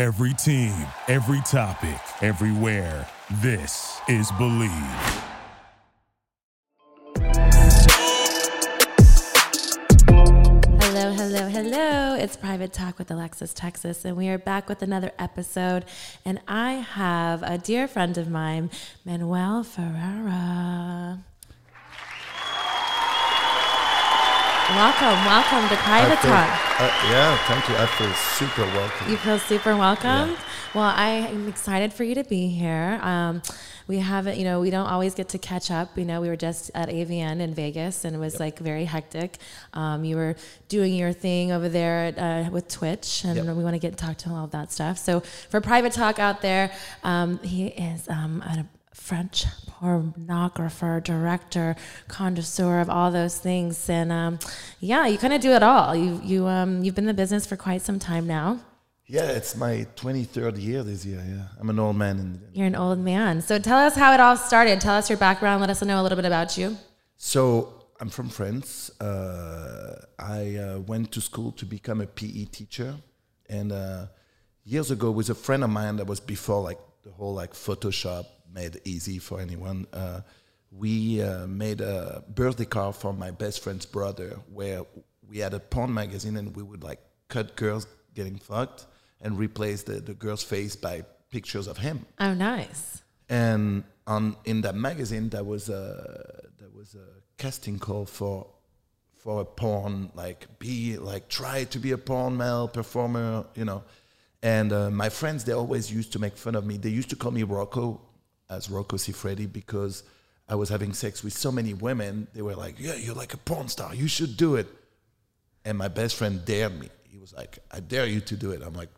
Every team, every topic, everywhere. This is Believe. Hello, hello, hello. It's Private Talk with Alexis Texas, and we are back with another episode. And I have a dear friend of mine, Manuel Ferrara. Welcome, welcome to Private feel- Talk. uh, yeah, thank you. I feel super welcome. You feel super welcome. Yeah. Well, I am excited for you to be here. Um, we haven't, you know, we don't always get to catch up. You know, we were just at AVN in Vegas, and it was like very hectic. Um, you were doing your thing over there at, uh, with Twitch, and Yep. we want to get to talk to all of that stuff. So, for private talk out there, um, he is um, a French pornographer, director, connoisseur of all those things, and um, yeah, you kind of do it all. You you um, you've been in the business for quite some time now. Yeah, it's my 23rd year this year. Yeah, I'm an old man. In, You're an old man. So tell us how it all started. Tell us your background. Let us know a little bit about you. so I'm from France. Uh, I uh, went to school to become a PE teacher, and uh, years ago, with a friend of mine that was before like the whole like Photoshop made easy for anyone. Uh, we uh, made a birthday card for my best friend's brother, where we had a porn magazine, and we would like cut girls getting fucked and replace the, the girl's face by pictures of him Oh, nice. and on in that magazine there was a there was a casting call for for a porn like be like try to be a porn male performer you know and uh, my friends they always used to make fun of me they used to call me Rocco as Rocco Siffredi because I was having sex with so many women they were like yeah you're like a porn star. You should do it. And my best friend dared me. He was like I dare you to do it. I'm like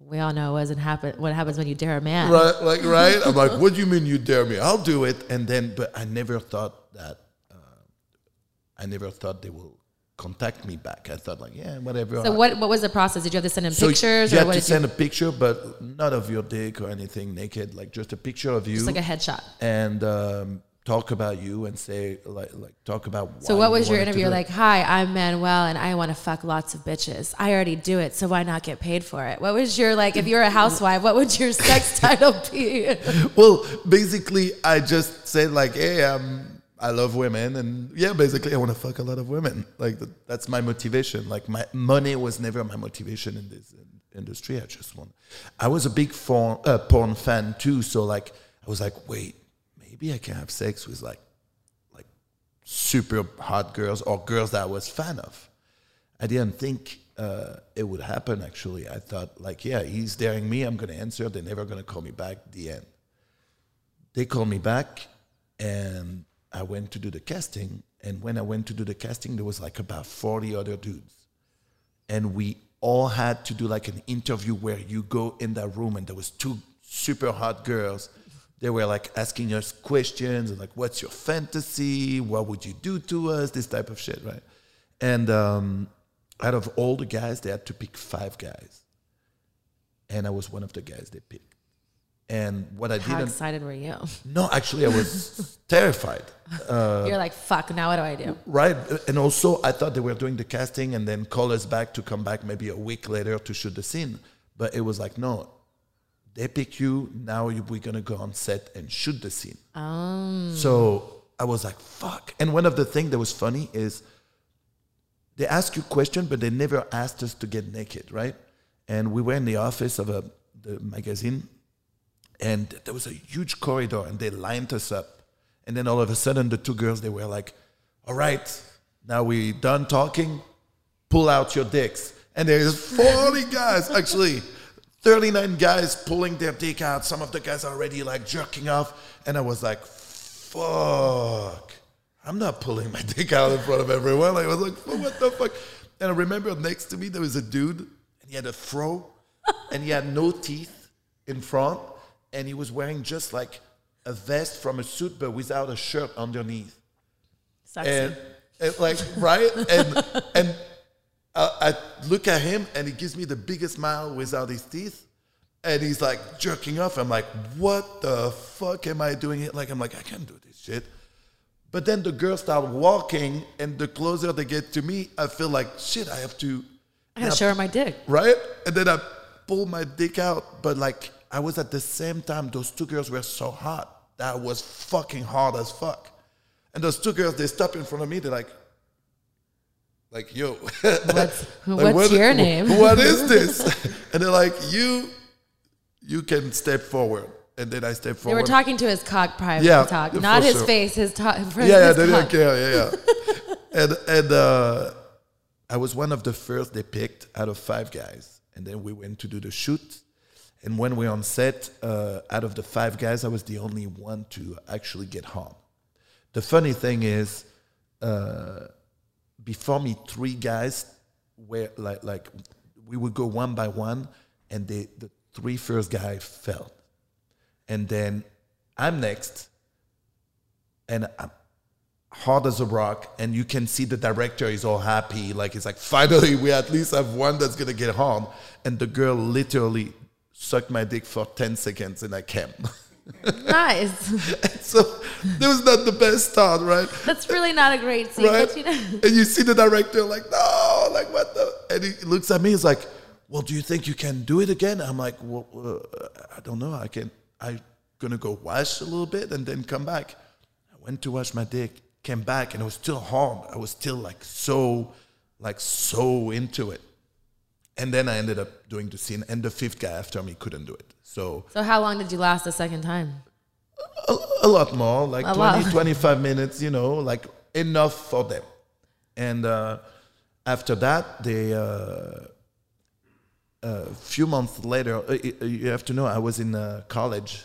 We all know what doesn't happen. What happens when you dare a man? right like right? I'm like what do you mean you dare me? I'll do it. And then but i never thought that uh, i never thought they will contact me back i thought like yeah whatever So what what was the process? Did you have to send him So pictures, you or had to send you? a picture but not of your dick or anything naked like just a picture of you Just like a headshot. and um, talk about you and say like like talk about So what you was your interview? Like, hi, I'm Manuel, and I want to fuck lots of bitches. I already do it, so why not get paid for it? What was your like? If you're a housewife, what would your sex title be? well, basically, I just said like, "Hey, um, I love women," and yeah, basically, I want to fuck a lot of women. Like th- that's my motivation. Like my money was never my motivation in this in- industry. I just want. I was a big porn, uh, porn fan too, so like I was like, wait, maybe I can have sex with like like super hot girls or girls that I was fan of. I didn't think uh, it would happen. Actually, I thought like, yeah, he's daring me. I'm gonna answer. They're never gonna call me back. The end they called me back and I went to do the casting. And when I went to do the casting, there was like about 40 other dudes. And we all had to do like an interview where you go in that room and there was two super hot girls. They were like asking us questions and like, what's your fantasy? What would you do to us? This type of shit, right? And um, out of all the guys, they had to pick five guys. And I was one of the guys they picked. And what I How didn't excited were you? no, actually, I was terrified. Uh, You're like, fuck. Now what do I do? Right. And also, I thought they were doing the casting and then call us back to come back maybe a week later to shoot the scene. But it was like, no, they pick you. Now we're going to go on set and shoot the scene. Oh. So I was like, fuck. And one of the things that was funny is they ask you question, but they never asked us to get naked, right? And we were in the office of a, the magazine and there was a huge corridor and they lined us up. And then all of a sudden the two girls they were like all right now we done talking. Pull out your dicks. And there's 40 guys actually. 39 guys pulling their dick out. Some of the guys are already like jerking off. And i was like fuck. I'm not pulling my dick out in front of everyone. I was like what the fuck? And i remember next to me there was a dude and he had a fro and he had no teeth in front and he was wearing just like a vest from a suit but without a shirt underneath Sexy. and, and like right and and I, I look at him and he gives me the biggest smile without his teeth and he's like jerking off i'm like what the fuck am i doing here like i'm like i can't do this shit but then the girls start walking and the closer they get to me i feel like shit i have to I gotta show her my dick. right? And then I pull my dick out, but like I was at the same time, those two girls were so hot that was fucking hard as fuck. And those two girls, they stop in front of me, they're like, like, yo, What's, like, what's what- your name? What is this? and they're like, you, you can step forward. And then I step forward. They were talking to his cock private Yeah, talk, not his sure. face, his talk. yeah, yeah, they didn't care. Yeah, yeah. and and uh, I was one of the first they picked out of five guys, and then we went to do the shoot. And when we were on set, uh, out of the five guys, I was the only one to actually get home. The funny thing is, uh, before me, three guys were like like we would go one by one, and they, the three first guy fell, and then I'm next, and I'm hard as a rock, and you can see the director is all happy, like it's like finally we at least have one that's gonna get hard, and the girl literally sucked my dick for ten seconds, and I came. Nice. so that was not the best start, right? That's really not a great scene. right? But you know, And you see the director like, no, like what the? And he looks at me, he's like, well, do you think you can do it again? I'm like, well, uh, I don't know. I can. I gonna go wash a little bit and then come back. I went to wash my dick, came back, and it was still hard. I was still like so, like so into it. And then I ended up doing the scene, and the fifth guy after me couldn't do it. So so how long did you last the second time? a, a lot more, like A 20, lot. 25 minutes, you know, like enough for them. And uh, after that, they, uh, a few months later, uh, you have to know, I was in uh, college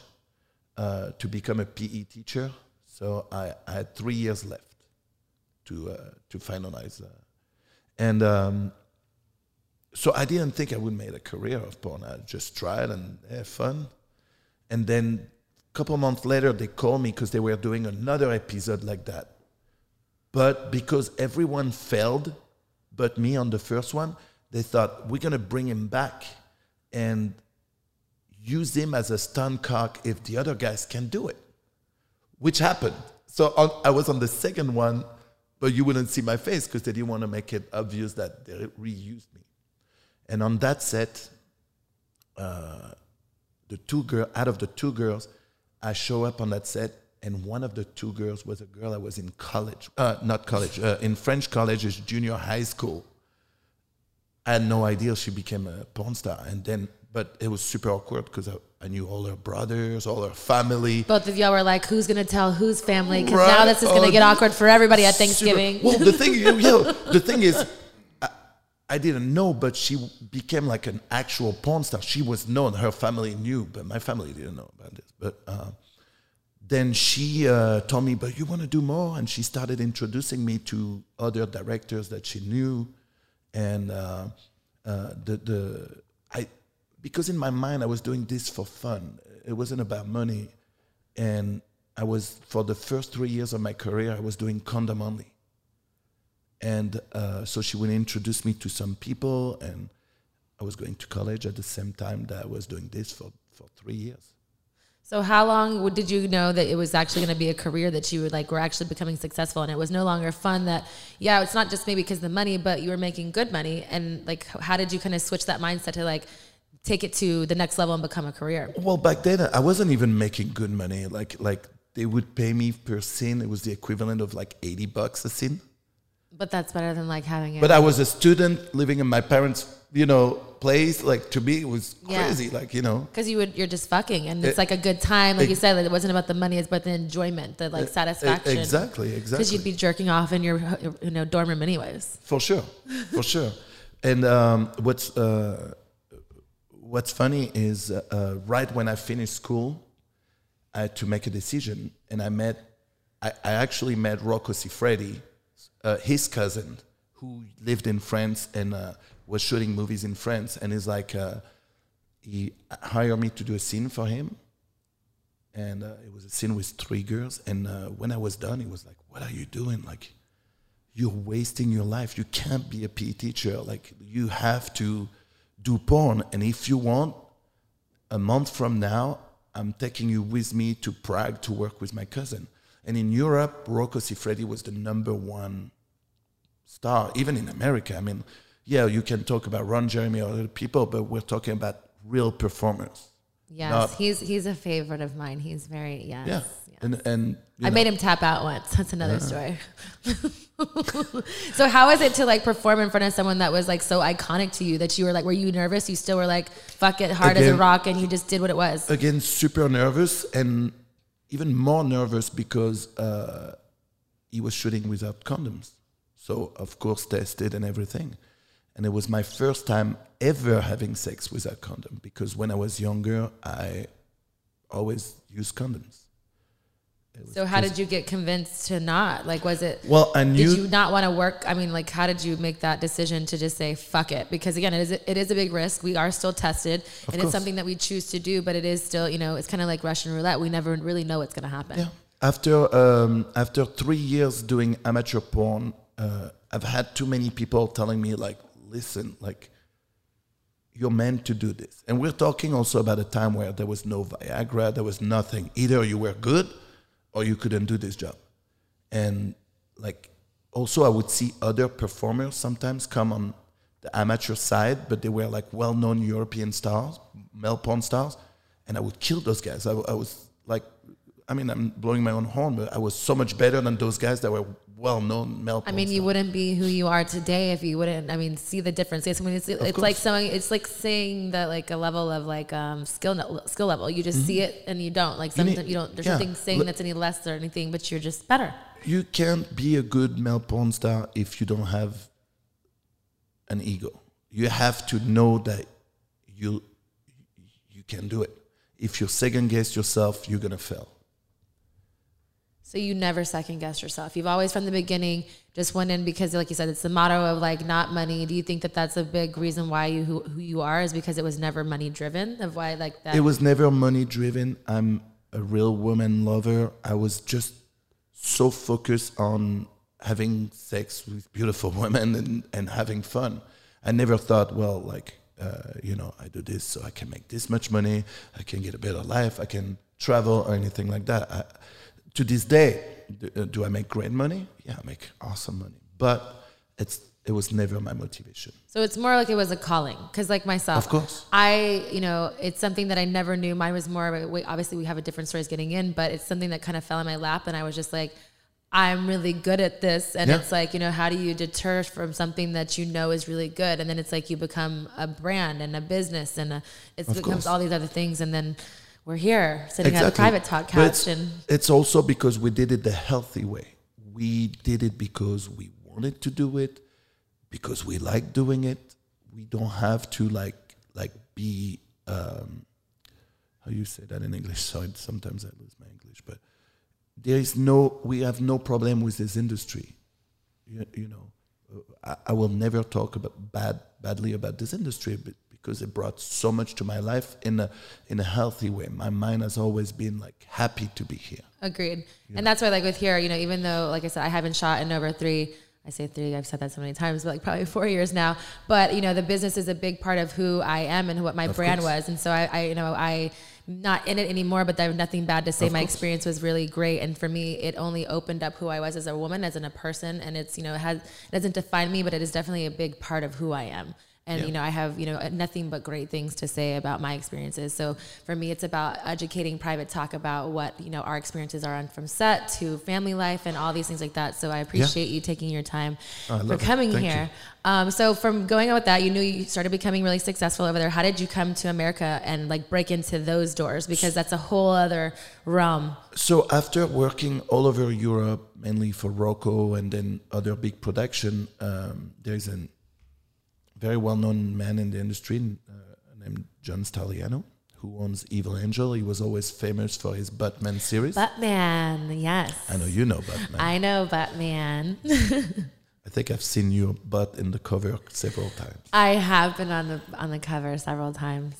uh, to become a PE teacher. So I, I had three years left to, uh, to finalize. Uh, and um, so I didn't think I would make a career of porn. I just tried and have fun. And then a couple months later, they called me because they were doing another episode like that. But because everyone failed, but me on the first one, they thought we're gonna bring him back and use him as a stunt cock if the other guys can do it, which happened. So on, I was on the second one, but you wouldn't see my face because they didn't want to make it obvious that they reused me. And on that set, uh, the two girl out of the two girls, I show up on that set, and one of the two girls was a girl I was in college, uh, not college, uh, in French college, is junior high school. I had no idea she became a porn star, and then, but it was super awkward because I, I knew all her brothers, all her family. Both of y'all were like, "Who's gonna tell whose family?" Because Right. now this is gonna Oh, get awkward for everybody at Super- Thanksgiving. Well, the thing, you know, the thing is, I, didn't know, but she became like an actual porn star. She was known. Her family knew, but my family didn't know about this. But uh, then she uh, told me, "But you want to do more?" And she started introducing me to other directors that she knew, and uh, uh, the the I because in my mind I was doing this for fun. It wasn't about money, and I was for the first three years of my career I was doing condom only, and uh, so she would introduce me to some people, and I was going to college at the same time that I was doing this for for three years. So how long did you know that it was actually going to be a career that you would like were actually becoming successful and it was no longer fun that yeah it's not just maybe because of the money but you were making good money and like how did you kind of switch that mindset to like take it to the next level and become a career Well, back then I wasn't even making good money. Like like they would pay me per scene. It was the equivalent of like eighty bucks a scene. But that's better than like having it But I was a student living in my parents' you know place. Like to me, it was Yeah. crazy. Like you know. because you would you're just fucking and it's It- like a good time like you said like, it wasn't about the money it's about the enjoyment the like satisfaction E, Exactly, because you'd be jerking off in your you know dorm room anyways For sure, for sure. And um, what's uh, what's funny is uh, uh, right when I finished school, I had to make a decision, and I met, I, I actually met Rocco Siffredi, uh, his cousin, who lived in France and uh, was shooting movies in France, and he's like, uh, he hired me to do a scene for him, and uh, it was a scene with three girls, and uh, when I was done, he was like, "What are you doing? Like." you're wasting your life. You can't be a PE teacher. Like you have to do porn. And if you want, a month from now, I'm taking you with me to Prague to work with my cousin. And in Europe, Rocco Siffredi was the number one star, even in America. I mean, yeah, you can talk about Ron Jeremy or other people, but we're talking about real performers. Yes, Not- he's he's a favorite of mine. He's very yes. Yeah, yes. and and I know, made him tap out once. That's another story. so how is it to like perform in front of someone that was like so iconic to you that you were like, were you nervous? You still were like, fuck it, hard as a rock, and you just did what it was. again super nervous and even more nervous because uh, he was shooting without condoms. So of course tested and everything. And it was my first time ever having sex without condom because when I was younger I always used condoms. So how did you get convinced to not? Like, was it? Well, I knew Did you not want to work? I mean, like, how did you make that decision to just say fuck it? Because again, it is it is a big risk. We are still tested, and it's something that we choose to do. But it is still, you know, it's kind of like Russian roulette. We never really know what's going to happen. Yeah. After um, after three years doing amateur porn, uh, I've had too many people telling me like, "Listen, like, you're meant to do this." And we're talking also about a time where there was no Viagra, there was nothing. Either you were good, or you couldn't do this job. And like, also I would see other performers sometimes come on the amateur side, but they were like well-known European stars, male porn stars, and I would kill those guys. I, I was like, I mean, I'm blowing my own horn, but I was so much better than those guys that were well-known male. I mean, you wouldn't be who you are today if you wouldn't. I mean, see the difference. It's, I mean, it's, it's like saying it's like saying that like a level of like um, skill skill level. You just see it and you don't like Mm-hmm. something. You don't. There's yeah. nothing saying that's any less or anything, but you're just better. you can't be a good male porn star if you don't have an ego. You have to know that you you can do it. If you second guess yourself, you're gonna fail. So you never second guess yourself. You've always from the beginning just went in because, like you said, it's the motto of like not money. Do you think that that's a big reason why you who, who you are is because it was never money driven? Of why like that? It was never money driven. I'm a real woman lover. I was just so focused on having sex with beautiful women and, and having fun. I never thought, well, like, uh, you know, I do this so I can make this much money, I can get a better life, I can travel or anything like that. I, to this day, do, uh, do I make great money? Yeah, I make awesome money. But it's it was never my motivation. So it's more like it was a calling, because like myself, Of course. I you know it's something that I never knew. Mine was more of a we- obviously we have a different stories getting in, but it's something that kind of fell in my lap, and I was just like, I'm really good at this, and Yeah. it's like you know how do you deter from something that you know is really good, and then it's like you become a brand and a business, and a, it becomes course. all these other things, and then we're here sitting at a private talk couch, it's, and it's also because we did it the healthy way. We did it because we wanted to do it, because we like doing it. We don't have to like like be um, how you say that in English. Sorry, sometimes I lose my English, but there is no we have no problem with this industry. You, you know, I, I will never talk about bad badly about this industry, but because it brought so much to my life in a in a healthy way. My mind has always been like happy to be here. Agreed. And that's why, like with here, you know, even though, like I said, I haven't shot in over three. I say three. I've said that so many times, but like probably four years now. But you know, the business is a big part of who I am and what my brand course. was. And so I, I, you know, I not in it anymore. But I have nothing bad to say. Of my course. experience was really great, and for me, it only opened up who I was as a woman, as in a person. And it's you know, it has it doesn't define me, but it is definitely a big part of who I am. And you know, I have you know nothing but great things to say about my experiences. So for me, it's about educating private talk about what you know our experiences are on from set to family life and all these things like that. So I appreciate you taking your time Oh, for coming here. Um, so from going on with that, you knew you started becoming really successful over there. How did you come to America and like break into those doors? Because that's a whole other realm. So after working all over Europe, mainly for Rocco and then other big production, um, there's a very well-known man in the industry uh, named John Stagliano, who owns Evil Angel. He was always famous for his Buttman series. Buttman, yes. I know you know Buttman. I know Buttman. I think I've seen your butt in the cover several times. I have been on the on the cover several times.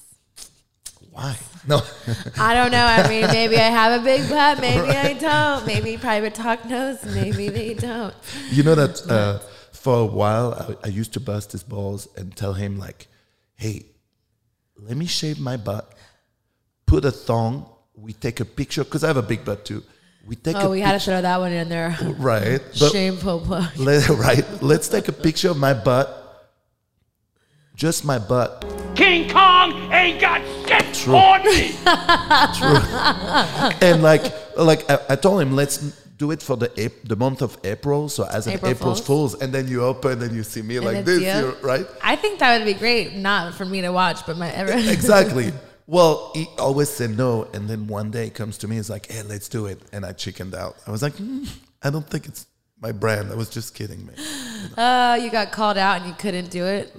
Why? No. I don't know. I mean, maybe I have a big butt. Maybe I don't. Maybe private talk knows. Maybe they don't. you know that uh, for a while I, I used to bust his balls and tell him like, "Hey, let me shave my butt, put a thong, we take a picture because I have a big butt too. We take oh, a Oh, we had to picture, throw that one in there. right, but Shameful plug. let, right. Let's take a picture of my butt, just my butt, King Kong ain't got shit on me. True. and like like I, I told him let's do it for the Ap- the month of April, so as an April April Fools. Fools, and then you open and you see me like this, you. right? I think that would be great, not for me to watch, but my everyone. exactly. Well, he always said no, and then one day comes to me, he's like, "Hey, let's do it," and I chickened out. I was like, "Hmm, "I don't think it's my brand." I was just kidding, man. Uh, you got called out and you couldn't do it.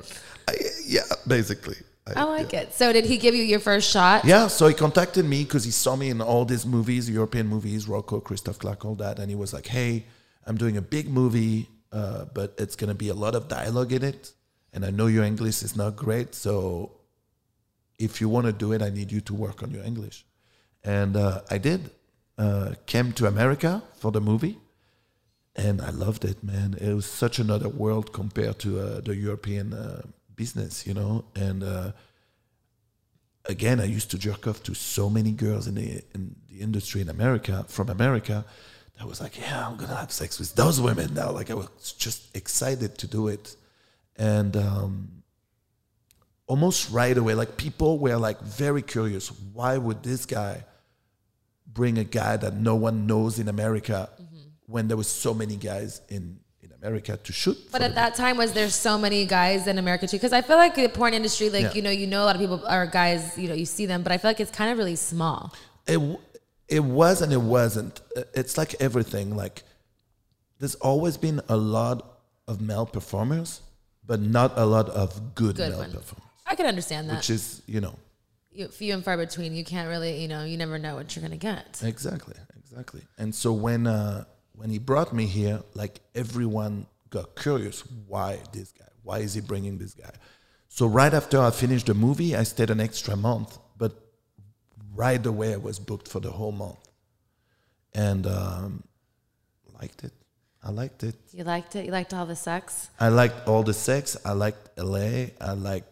I, yeah, basically. I like it. So did he give you your first shot? Yeah, so he contacted me because he saw me in all these movies, European movies, Rocco, Christoph Clark, all that, and he was like, "Hey, I'm doing a big movie, uh, but it's gonna be a lot of dialogue in it, and I know your English is not great, so if you want to do it, I need you to work on your English." And uh, I did. Uh, came to America for the movie, and I loved it, man. It was such another world compared to uh, the European uh, business, you know, and. Uh, again, I used to jerk off to so many girls in the in the industry in America from America. I was like, yeah, I'm gonna have sex with those women now. Like I was just excited to do it, and um, almost right away, like people were like very curious. Why would this guy bring a guy that no one knows in America when there was so many guys in America to shoot? But at that time, was there so many guys in America too? Because I feel like the porn industry, like Yeah. you know, you know a lot of people are guys. You know, you see them, but I feel like it's kind of really small. it it was and it wasn't. It's like everything. Like there's always been a lot of male performers, but not a lot of good, Good male performers, I can understand that. which is you know You- few and far between. You can't really, you know, you never know what you're gonna get. exactly exactly. And so when uh, when he brought me here, like everyone got curious. Why this guy? Why is he bringing this guy? So right after I finished the movie, I stayed an extra month, but right away I was booked for the whole month, and um, liked it. I liked it. You liked it. You liked all the sex. I liked all the sex. I liked LA. I liked,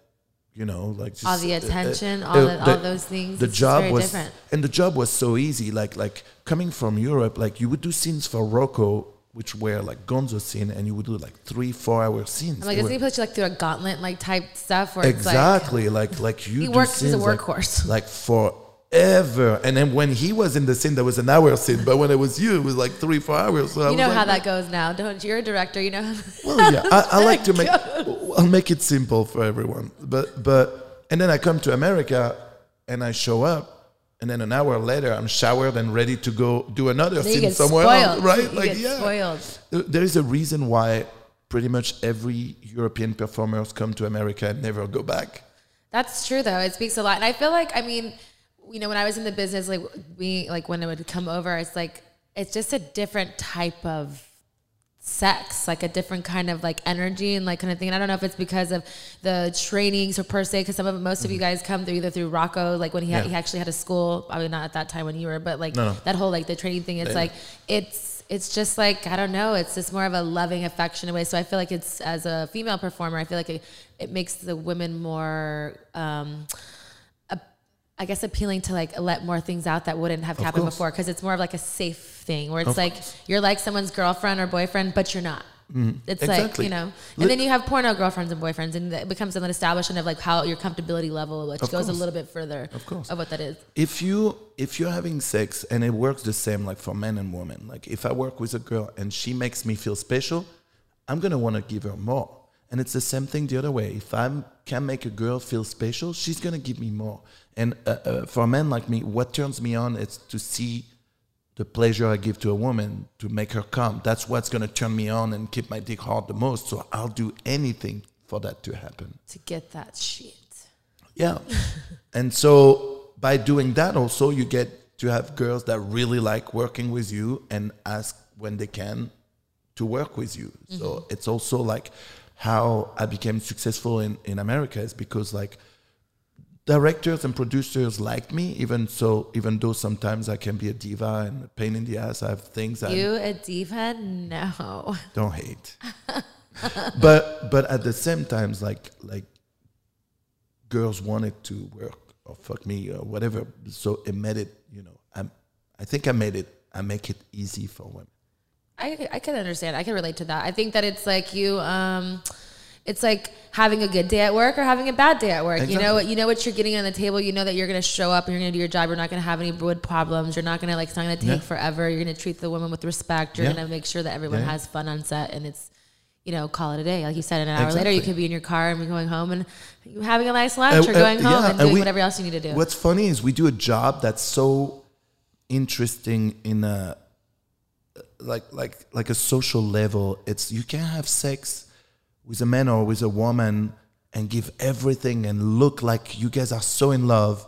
you know, like just, All the uh, uh, attention, uh, all the- all those things. The It's job very was, different. and the job was so easy. Like like coming from Europe, like you would do scenes for Rocco, which were like Gonzo scene, and you would do like three, four hour scenes. I'm like, he were- put you like through a gauntlet like type stuff where it's like exactly like like you. He do works- he's a scenes, like- workhorse. Like forever, and then when he was in the scene, there was an hour scene, but when it was you, it was like three, four hours. So I you was know like, how that goes now, don't you? You're a director, you know. How Well, yeah, I, I like to make. I'll make it simple for everyone. But but and then I come to America and I show up, and then an hour later I'm showered and ready to go do another scene somewhere spoiled. else, right? You like yeah, spoiled. There- there is a reason why pretty much every European performers come to America and never go back. That's true though. It speaks a lot. And I feel like I mean, you know, when I was in the business, like we like when it would come over, it's like it's just a different type of sex, like a different kind of like energy and like kind of thing. And I don't know if it's because of the trainings or per se, because some of most of you guys come through either through Rocco, like when he had, Mm-hmm. He actually had a school. probably not at that time when you were, but like No, that whole like the training thing. It's Yeah. like it's it's just like I don't know. It's just more of a loving, affectionate way. So I feel like it's as a female performer, I feel like it, it makes the women more. Um, I guess appealing to like let more things out that wouldn't have happened course. before because it's more of like a safe thing where it's Of like course. you're like someone's girlfriend or boyfriend, but you're not. Mm-hmm. It's like you know, and then you have porno girlfriends and boyfriends, and it becomes an establishment of like how your comfortability level, which Of goes a little bit further Of course. of what that is. if you if you're having sex and it works the same like for men and women like if i work with a girl and she makes me feel special i'm gonna want to give her more and it's the same thing the other way if i can make a girl feel special she's gonna give me more and uh, uh, for a man like me what turns me on is to see the pleasure i give to a woman to make her come that's what's gonna turn me on and keep my dick hard the most so i'll do anything for that to happen To get that shit. yeah. and so by doing that, also, you get to have girls that really like working with you and ask when they can to work with you. So it's also like how I became successful in, in America is because like directors and producers like me, even so, even though sometimes I can be a diva and a pain in the ass. I have things I You a diva? No. don't hate. but but at the same times, like like girls wanted to work or fuck me or whatever, so it made it. You know, I'm. I think I made it. I make it easy for women. I I can understand. I can relate to that. I think that it's like you um it's like having a good day at work or having a bad day at work. You know what you know what you're getting on the table. You know that you're going to show up and you're going to do your job. You're not going to have any wood problems. You're not going to like it's not going to take Yeah. forever. You're going to treat the woman with respect. You're Yeah. going to make sure that everyone Yeah. has fun on set and it's you know, call it a day. Like you said, an hour later, you could be in your car and be going home and having a nice lunch Uh, or uh, going home yeah, and doing we- whatever else you need to do. What's funny is we do a job that's so interesting in a like like like a social level. It's you can't have sex with a man or with a woman and give everything and look like you guys are so in love.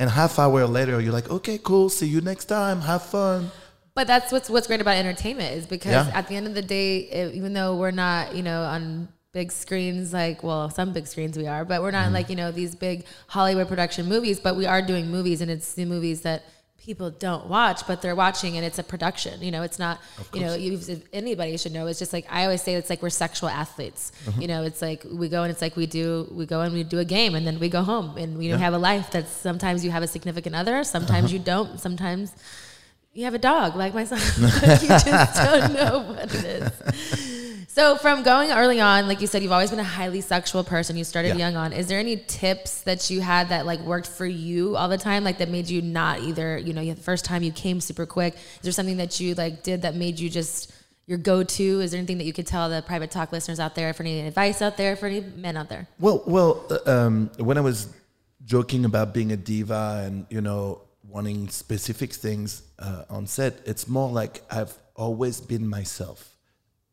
And half hour later, you're like, okay, cool. See you next time. Have fun. But that's what's what's great about entertainment is because Yeah. at the end of the day, it, even though we're not, you know, on big screens like well, some big screens we are, but we're not mm-hmm. like you know these big Hollywood production movies. But we are doing movies, and it's the movies that people don't watch, but they're watching, and it's a production. You know, it's not. You know, anybody should know. It's just like I always say, it's like we're sexual athletes. Mm-hmm. You know, it's like we go and it's like we do we go and we do a game, and then we go home, and we have a life. that sometimes you have a significant other, sometimes Uh-huh. you don't, sometimes you have a dog like my son. you just don't know what it is. So from going early on, like you said, you've always been a highly sexual person. You started Yeah. young on. Is there any tips that you had that like worked for you all the time? Like that made you not either, you know, the first time you came super quick. Is there something that you like did that made you just your go-to? Is there anything that you could tell the private talk listeners out there for any advice out there for any men out there? Well, well, uh, um, when I was joking about being a diva and you know wanting specific things uh, on set, it's more like I've always been myself.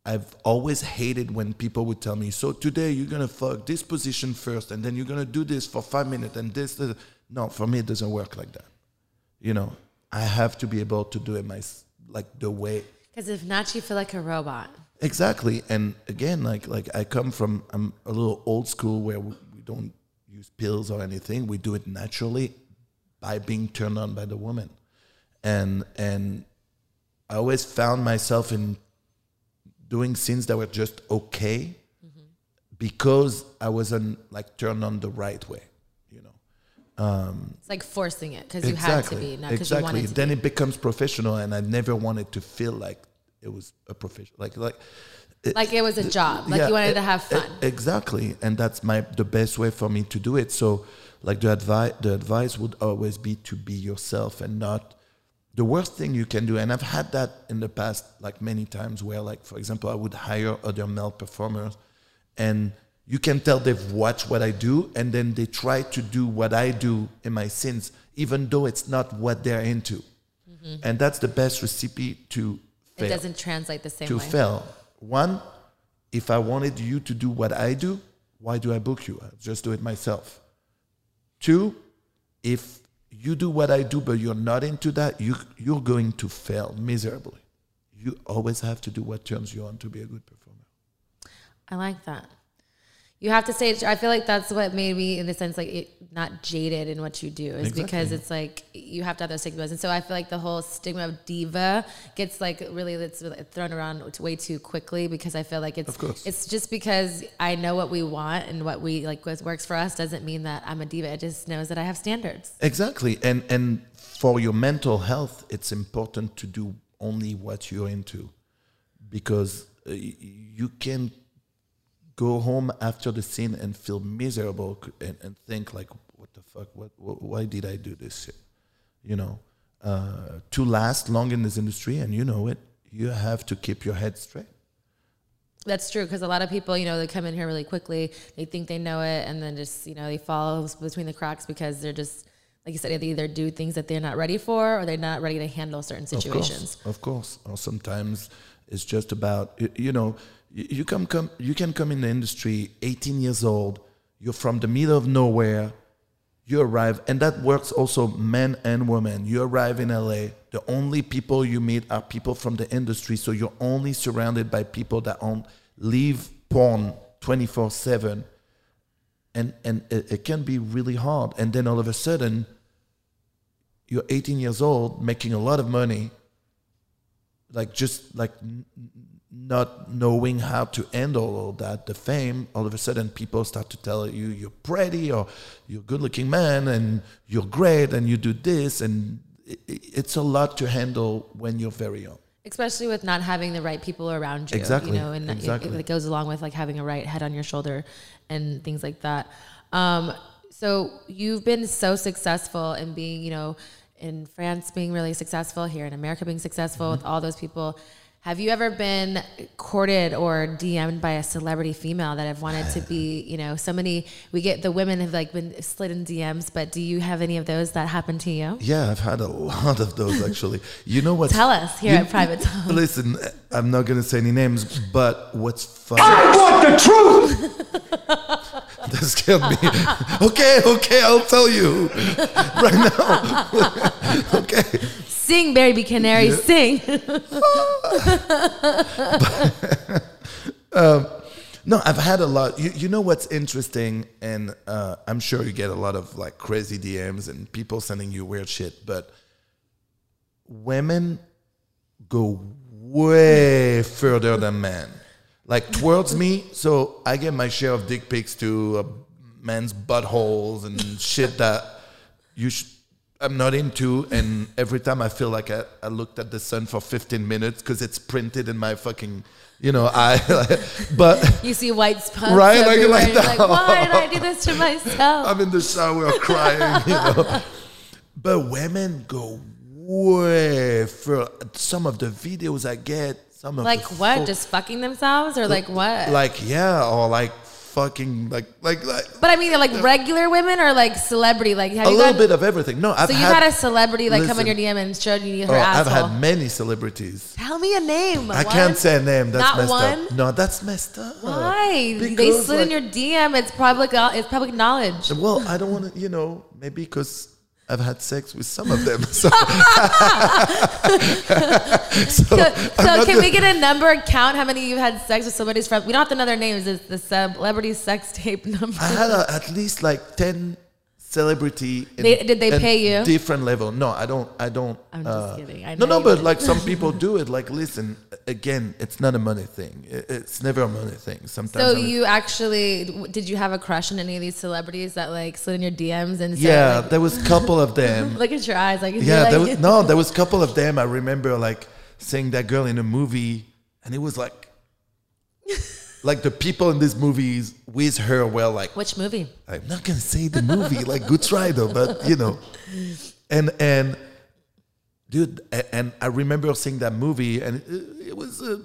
I've always hated when people would tell me, "So today you're gonna fuck this position first, and then you're gonna do this for five minutes, and this." this." No, for me it doesn't work like that. You know, I have to be able to do it my like the way Because if not, you feel like a robot. Exactly, and again, like like I come from I'm a little old school where we, we don't use pills or anything. We do it naturally by being turned on by the woman, and and I always found myself in doing scenes that were just okay because I wasn't like turned on the right way, you know. Um, it's like forcing it because you had to be, not because you exactly. wanted to then be. it becomes professional, and I never wanted to feel like it was a professional, like like. it- Like it was a job. Like yeah, you wanted to have fun. exactly, and that's my the best way for me to do it. So, like the advice, the advice would always be to be yourself and not the worst thing you can do. And I've had that in the past, like many times, where, like for example, I would hire other male performers, and you can tell they've watched what I do, and then they try to do what I do in my scenes, even though it's not what they're into. And that's the best recipe to Mm-hmm. It doesn't translate the same to way. fail. One, if I wanted you to do what I do, why do I book you? I'll just do it myself. Two, if you do what I do but you're not into that, you you're going to fail miserably. You always have to do what turns you on to be a good performer. I like that. You have to say. I feel like that's what made me, in the sense, like it, not jaded in what you do, is because it's like you have to have those stigmas, and so I feel like the whole stigma of diva gets like really it's thrown around way too quickly because I feel like it's it's just because I know what we want and what we like what works for us doesn't mean that I'm a diva. It just knows that I have standards. Exactly. And and for your mental health, it's important to do only what you're into because uh, you can go home after the scene and feel miserable and, and think like what the fuck what, what why did I do this shit? You know, uh, to last long in this industry and you know it, you have to keep your head straight. That's true because a lot of people, you know, they come in here really quickly. They think they know it, and then just you know they fall between the cracks because they're just like you said, they either do things that they're not ready for, or they're not ready to handle certain situations. Of course, of course. Or sometimes it's just about you know you come come you can come in the industry 18 years old. You're from the middle of nowhere. You arrive, and that works also men and women. You arrive in LA. The only people you meet are people from the industry, so you're only surrounded by people that on live porn 24 seven and and it, it can be really hard and then all of a sudden you're 18 years old making a lot of money like just like not knowing how to handle all that the fame all of a sudden people start to tell you you're pretty or you're a good looking man and you're great and you do this and it, it- it's a lot to handle when you're very young especially with not having the right people around you. Exactly, You know, and it- it, goes along with like having a right head on your shoulder and things like that. Um, so you've been so successful in being, you know, in France being really successful, here in America being successful Mm-hmm. with all those people. Have you ever been courted or DM'd by a celebrity female that have wanted to be, you know, so many, we get the women have like been slid in DMs, but do you have any of those that happen to you? Yeah, I've had a lot of those actually. You know what? Tell us here at Private Talk. Listen, I'm not gonna say any names, but what's funny? I want the truth! That scared me. okay, okay, I'll tell you right now. okay. Sing, Baby Canary, sing. No, I've had a lot. You, you know what's interesting, and uh, I'm sure you get a lot of like crazy DMs and people sending you weird shit, but women go way further than men. Like towards me, so I get my share of dick pics to uh, men's buttholes and shit that you sh- I'm not into. And every time I feel like I, I looked at the sun for 15 minutes because it's printed in my fucking, you know, eye. but You see white spots Right, like- everywhere. like that. like, why did I do this to myself? I'm in the shower crying, you know. But women go way for some of the videos I get. Some of like what? pho- Just fucking themselves or like what? like yeah, or like fucking like like like but I mean, like regular women or like celebrity? Like have a you little bit of everything. No, I've So you had, had, a celebrity like come on your DM and showed you her oh, I've had many celebrities. Tell me a name. I One? can't say a name. That's Not messed one? up. No, that's messed up. Why? Because, they slid in your DM. It's public. Uh, it's public knowledge. Well, I don't want to, you know, maybe because I've had sex with some of them. So, So, so I'm can we get a number count? How many you've had sex with somebody's from? We don't have to know their names. It's the celebrity sex tape number. I had a, at least like ten celebrity. in- They- did they pay you? Different level. No, I don't. I don't. I'm just uh, kidding. I no, know no, but like some people do it. Like, listen, again, it's not a money thing. It's never a money thing. Sometimes. So I'm- you actually did you have a crush on any of these celebrities that like slid in your DMs and said, Yeah, like, there was a couple of them. look at your eyes like yeah, like, there was, no, there was a couple of them. I remember like seeing that girl in a movie, and it was like. Like the people in these movies with her were like which movie? I'm not gonna say the movie, like good try though, but you know, and and dude, and I remember seeing that movie, and it, was a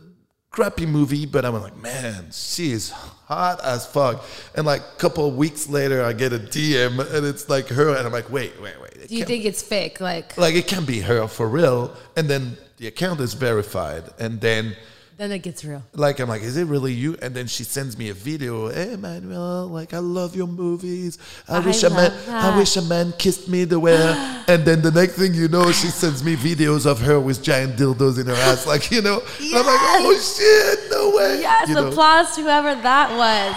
crappy movie, but I was like, man, she is hot as fuck. And like a couple of weeks later, I get a DM, and it's like her, and I'm like, wait, wait, wait, Do you think it's fake? Like like it can be her for real? And then the account is verified, and then then it gets real. like I'm like, is it really you? And then she sends me a video. Hey Manuel, like I love your movies. I, I wish a man, love I wish a man kissed me the way. and then the next thing you know, she sends me videos of her with giant dildos in her ass, like you know. And I'm like, oh shit, no way. Yes, you know? applause to whoever that was.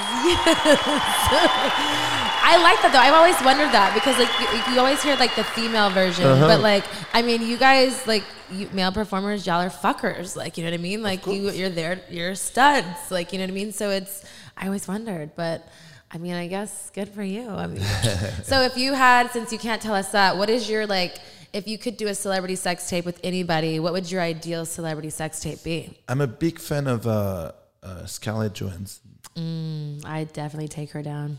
Yes. I like that though. I've always wondered that because like you, you always hear like the female version, Uh-huh. but like I mean, you guys like you, male performers, y'all are fuckers. Like you know what I mean? Like you, you're there, you're studs. Like you know what I mean? So it's I always wondered, but. I mean, I guess good for you. I mean, so if you had, since you can't tell us that, what is your like? If you could do a celebrity sex tape with anybody, what would your ideal celebrity sex tape be? I'm a big fan of uh, uh, Scarlett Johansson. I definitely take her down.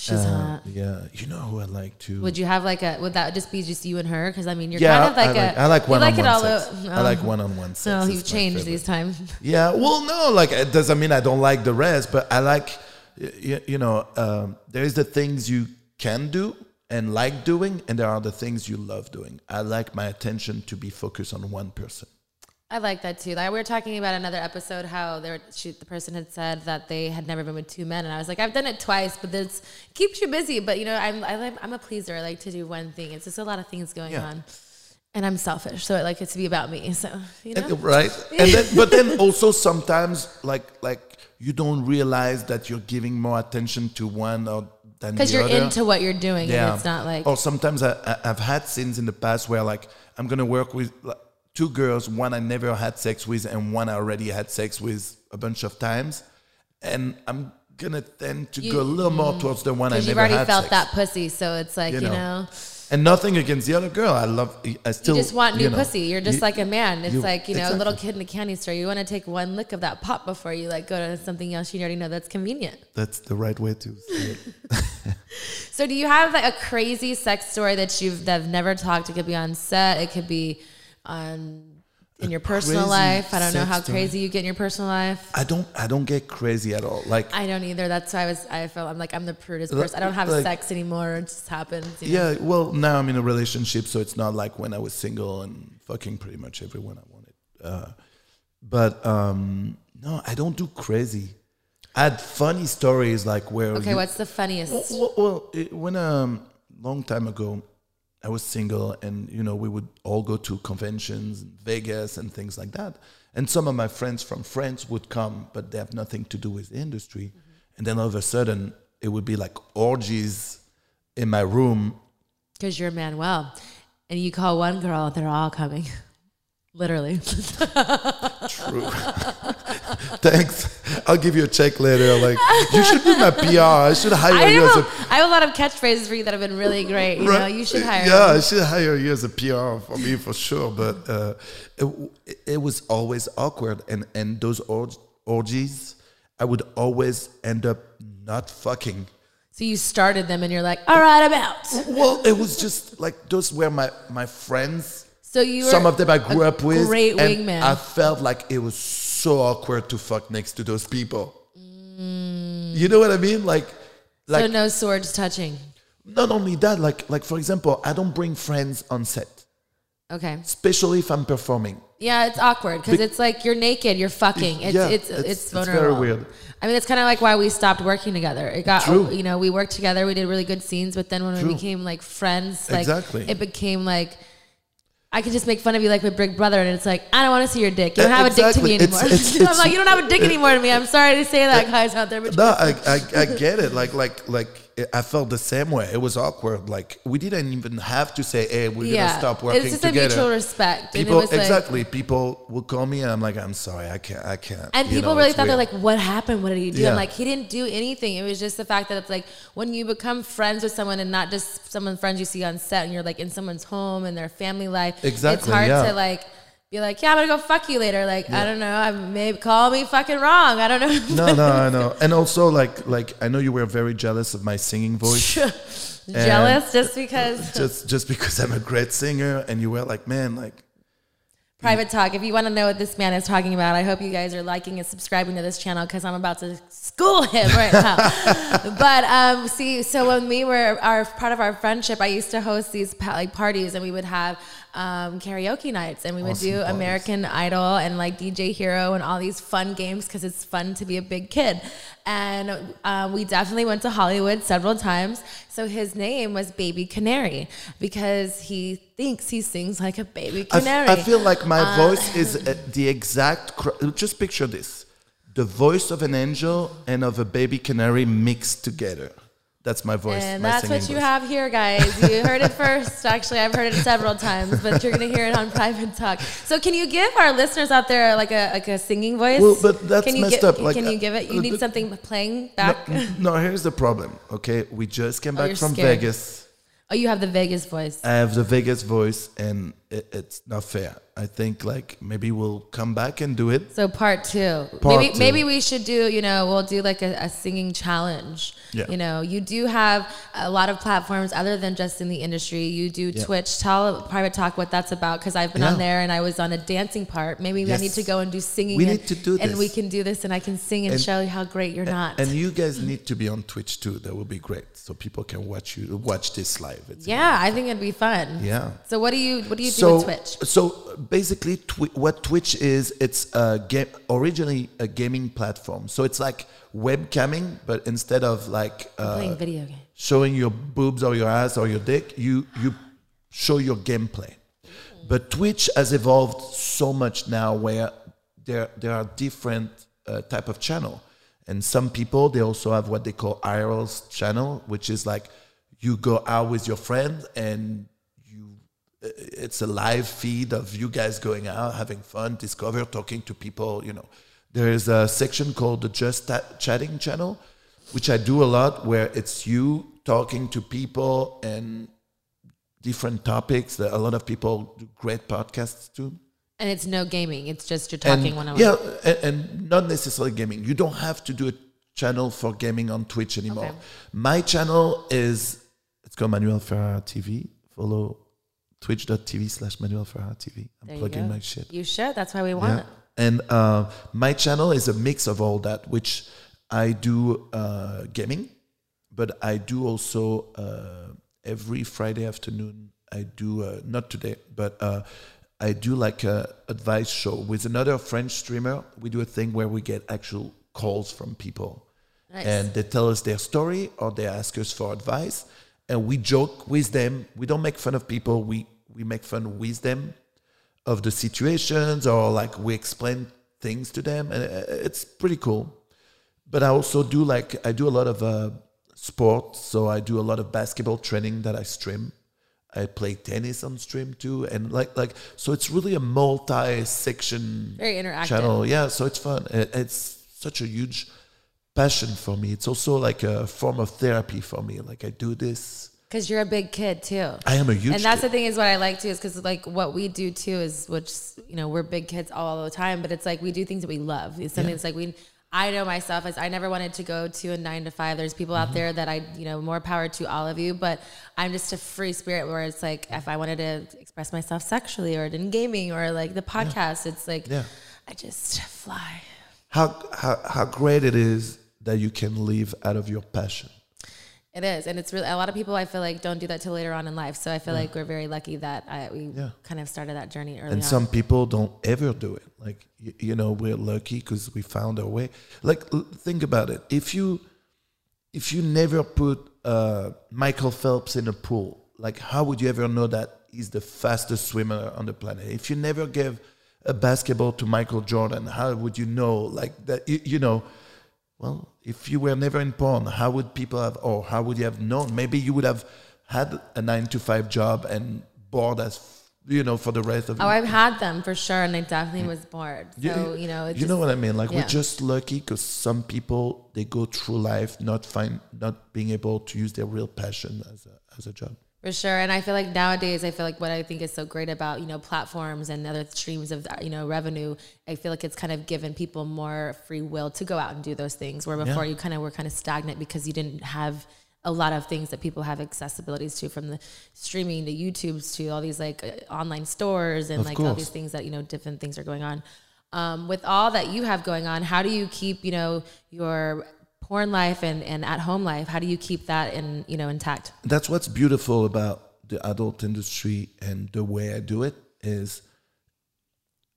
She's Uh, hot. yeah, you know who I like to. Would you have like a? Would that just be just you and her? Because I mean, you're yeah, kind of like I a. like, I like you one-on-one like it all sex. o- I like oh. one-on-one sex. So It's you've changed these times. Yeah, well, no, like it doesn't mean I don't like the rest, but I like, you, you know, um, there's the things you can do and like doing, and there are the things you love doing. I like my attention to be focused on one person. I like that too. Like we were talking about another episode how there, she, the person had said that they had never been with two men, and I was like, I've done it twice, but this keeps you busy. But you know, I'm I like, I'm a pleaser. I like to do one thing. It's just a lot of things going Yeah. on, and I'm selfish, so I like it to be about me. So you know, And- right? And then, but then also sometimes, like, like you don't realize that you're giving more attention to one or than the because you're other. into what you're doing, and it's not like Or sometimes I, I, I've had scenes in the past where like I'm gonna work with like, two girls, one I never had sex with, and one I already had sex with a bunch of times, and I'm gonna tend to You- go a little more mm. towards the one I never you've already had felt sex. that pussy. So it's like You you, know. know. and nothing against the other girl. I love. I still you just want new you know, pussy. You're just like a man. It's like you know, a little kid in a candy store. You want to take one lick of that pop before you like go to something else you already know that's convenient. That's the right way to. Say it. So, do you have like a crazy sex story that you've that have never talked? It could be on set. It could be on in your personal life. I don't know how story. crazy you get in your personal life. I don't. I don't get crazy at all. Like I don't either. That's why I was. I felt I'm like I'm the prudest person. I don't have like- sex anymore. It just happens. you know? Yeah, well, now I'm in a relationship, so it's not like when I was single and fucking pretty much everyone I wanted. Uh, but um, no, I don't do crazy. I had funny stories like where. Okay. you- What's the funniest? Well, well it, when um, long time ago, I was single, and you know we would all go to conventions, in Vegas, and things like that. And some of my friends from France would come, but they have nothing to do with the industry. Mm-hmm. And then all of a sudden, it would be like orgies in my room Because you're Manuel, and you call one girl, they're all coming. Literally. True. Thanks. I'll give you a check later. Like you should be my PR. I should hire I you as a I have a lot of catchphrases for you that have been really great. You know, you should hire Yeah, me. I should hire you as a PR for me for sure. But uh, it, it was always awkward, and and those org- orgies, I would always end up not fucking. So you started them, and you're like, "All right, I'm out." Well, it was just like those were my my friends. So you Some of them I grew up with. Great and wingman. I felt like it was so awkward to fuck next to those people. Mm. You know what I mean? Like, like so no swords touching. not only that, like like for example, I don't bring friends on set, Okay. especially if I'm performing. Yeah, it's awkward because Be- it's like you're naked, you're fucking. It's Yeah, it's, it's it's- it's it's very weird. I mean, it's kind of like why we stopped working together. It got True. you know we worked together, we did really good scenes, but then when we became like friends, like Exactly. it became like. I could just make fun of you like my big brother, and it's like I don't want to see your dick. You don't have a dick to me exactly. It's- anymore. it's- I'm it's- like, you don't have a dick anymore to me. I'm sorry to say that, guys out there, but No, I, I, I get it. Like, like, like, I felt the same way. It was awkward. Like, we didn't even have to say, "Hey, we're yeah, gonna stop working it's just together." a mutual respect. People, was like, exactly. people will call me, and I'm like, "I'm sorry, I can't, I can't." And You people know, really thought they're like, "What happened? What did he do?" Yeah. I'm like, "He didn't do anything. It was just the fact that it's like when you become friends with someone and not just someone friends you see on set, and you're like in someone's home and their family life. Exactly. It's hard yeah. to like be like, "Yeah, I'm gonna go fuck you later." Like, I don't know. I maybe call me fucking wrong. I don't know. no, no, I know. And also, like, like I know you were very jealous of my singing voice, Jealous just because. just just because I'm a great singer, and you were like, "Man, like." Private talk. If you want to know what this man is talking about, I hope you guys are liking and subscribing to this channel because I'm about to school him right now. but um, see, so when we were our part of our friendship, I used to host these like parties, and we would have um, karaoke nights, and we would Awesome do parties. American Idol and like DJ Hero and all these fun games because it's fun to be a big kid. And uh, we definitely went to Hollywood several times. So his name was Baby Canary because he thinks he sings like a baby I canary. I feel like my Uh, voice is uh, the exact. Cr- just picture this: the voice of an angel and of a baby canary mixed together. That's my voice. And my that's what you have here, guys. You heard it first. Actually, I've heard it several times, but you're going to hear it on private talk. So, can you give our listeners out there like a like a singing voice? Well, but that's can you messed up. Like, can you uh, give it? You uh, need something playing back. n- no, here's the problem. Okay, we just came Oh, back from scared. Vegas. Oh, you have the Vegas voice. I have the Vegas voice, and it, it's not fair. I think like maybe we'll come back and do it. So part two. Part maybe two. maybe we should do, you know, we'll do like a, a singing challenge. Yeah. You know, you do have a lot of platforms other than just in the industry. You do Twitch. Tell private talk what that's about because I've been on there and I was on a dancing part. Maybe I Yes. need to go and do singing. We and, need to do and we can do this and I can sing and, And- show you how great you're not. And you guys need to be on Twitch too. That would be great, so people can watch you watch this live. It's yeah, I think it'd be fun. Yeah. So what do you what do you so? So basically, twi- what Twitch is, it's a game, originally a gaming platform. So it's like webcamming, but instead of like uh, Playing video games. showing your boobs or your ass or your dick, you you show your gameplay. But Twitch has evolved so much now, where there there are different uh, type of channel, and some people they also have what they call IRL's channel, which is like you go out with your friend and it's a live feed of you guys going out having fun discover talking to people you know there is a section called the just chatting channel which i do a lot where it's you talking to people and different topics. That a lot of people do great podcasts too. And it's no gaming. It's just you're And- talking one on one. Yeah, and, and not necessarily gaming. You don't have to do a channel for gaming on Twitch anymore. Okay. My channel is it's called Manuel Ferrara TV. Follow twitch.tv slash Manuel Ferrara TV. I'm There plugging my shit. You should. That's why we want it. And uh, my channel is a mix of all that, which I do uh, gaming, but I do also uh, every Friday afternoon. I do uh, not today, but uh, I do like a advice show with another French streamer. We do a thing where we get actual calls from people, Nice. and they tell us their story or they ask us for advice, and we joke with them. We don't make fun of people. We we make fun with them of the situations or like we explain things to them. And uh, it's pretty cool. But i also do like i do a lot of uh, sports. So i do a lot of basketball training that i stream. I play tennis on stream too. And like like so it's really a multi-section Very interactive. channel. Yeah so it's fun. It- it's such a huge passion for me it's also like a form of therapy for me like i do this Because you're a big kid too. i am a huge and that's kid. the thing is what I like too is because like what we do too is which you know we're big kids all the time, but it's like we do things that we love. It's something that's like we. I know myself as I never wanted to go to a nine to five. There's people Mm-hmm. out there that I you know more power to all of you, but I'm just a free spirit where it's like if I wanted to express myself sexually or in gaming or like the podcast, it's like Yeah. I just fly. how, how how great it is that you can live out of your passion It is, and it's really a lot of people. I feel like don't do that till later on in life. So I feel like we're very lucky that I, we Yeah. kind of started that journey early and on. some people don't ever do it like you, you know we're lucky because we found our way like think about it if you if you never put uh, michael phelps in a pool like how would you ever know that he's the fastest swimmer on the planet if you never gave a basketball to michael jordan how would you know like that you, you know well if you were never in porn how would people have or how would you have known maybe you would have had a nine to five job and bored as you know for the rest of Oh, I've had them for sure, and I definitely was bored. So you, you, know, you know what I mean. Like yeah. we're just lucky because some people they go through life not find not being able to use their real passion as a as a job. For sure, and I feel like nowadays, I feel like what I think is so great about you know platforms and other streams of you know revenue. I feel like it's kind of given people more free will to go out and do those things. Where before Yeah. you kind of were kind of stagnant because you didn't have a lot of things that people have accessibilities to, from the streaming to YouTube's to all these like uh, online stores and Of like all these things that you know different things are going on. Um, with all that you have going on, how do you keep you know your porn life and, and at home life? How do you keep that in you know intact? That's what's beautiful about the adult industry and the way I do it is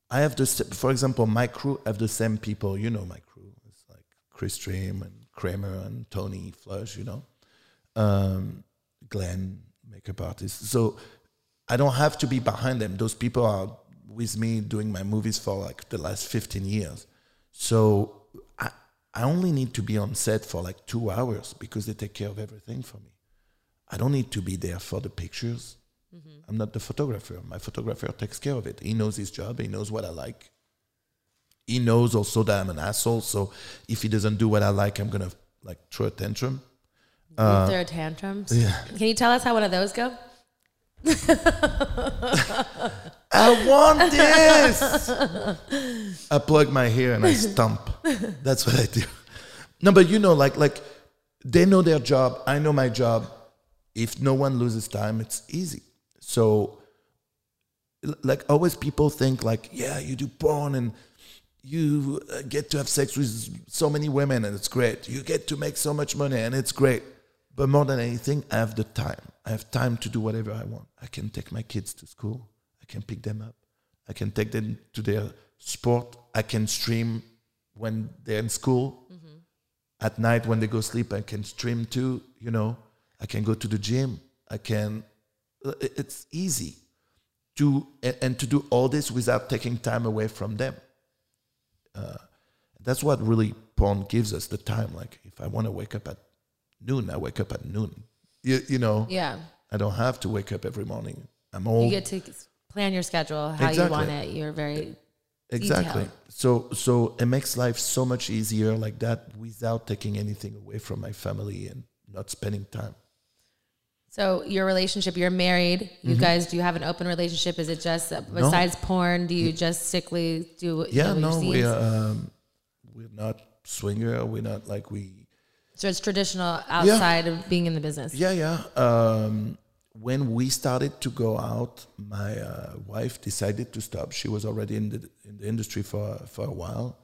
I have the for example my crew have the same people. You know my crew. It's like Chris Stream and Kramer and Tony Flush. You know, um, Glenn makeup artist. So I don't have to be behind them. Those people are with me doing my movies for like the last 15 years. So I, only need to be on set for like two hours because they take care of everything for me. I don't need to be there for the pictures. I'm not the photographer. My photographer takes care of it. He knows his job. He knows what I like. He knows also that I'm an asshole. So if he doesn't do what I like, I'm gonna like throw a tantrum. Uh, are tantrums. Yeah. Can you tell us how one of those go? I want this. I plug my hair and I stomp. That's what I do. No, but you know, like like they know their job. I know my job. If no one loses time, it's easy. So, like always, people think like, yeah, you do porn and you uh, get to have sex with so many women and it's great. You get to make so much money and it's great. But more than anything, I have the time. I have time to do whatever I want. I can take my kids to school. I can pick them up. I can take them to their sport. I can stream when they're in school. At night when they go sleep, I can stream too. You know, I can go to the gym. I can. uh, It's easy to and, to do all this without taking time away from them. Uh, that's what really porn gives us the time. Like if I want to wake up at noon, I wake up at noon. You, you know, Yeah. I don't have to wake up every morning. I'm old. You get to plan your schedule how you want it. You're very exactly. detailed. So so it makes life so much easier like that without taking anything away from my family and not spending time. So your relationship, you're married. You Mm-hmm. guys, do you have an open relationship? Is it just uh, besides porn? Do you just strictly do? Yeah, no, we are, Um, we're not swinger. We're not like we. So it's traditional outside of being in the business. Yeah, yeah. Um, when we started to go out, my uh, wife decided to stop. She was already in the in the industry for for a while,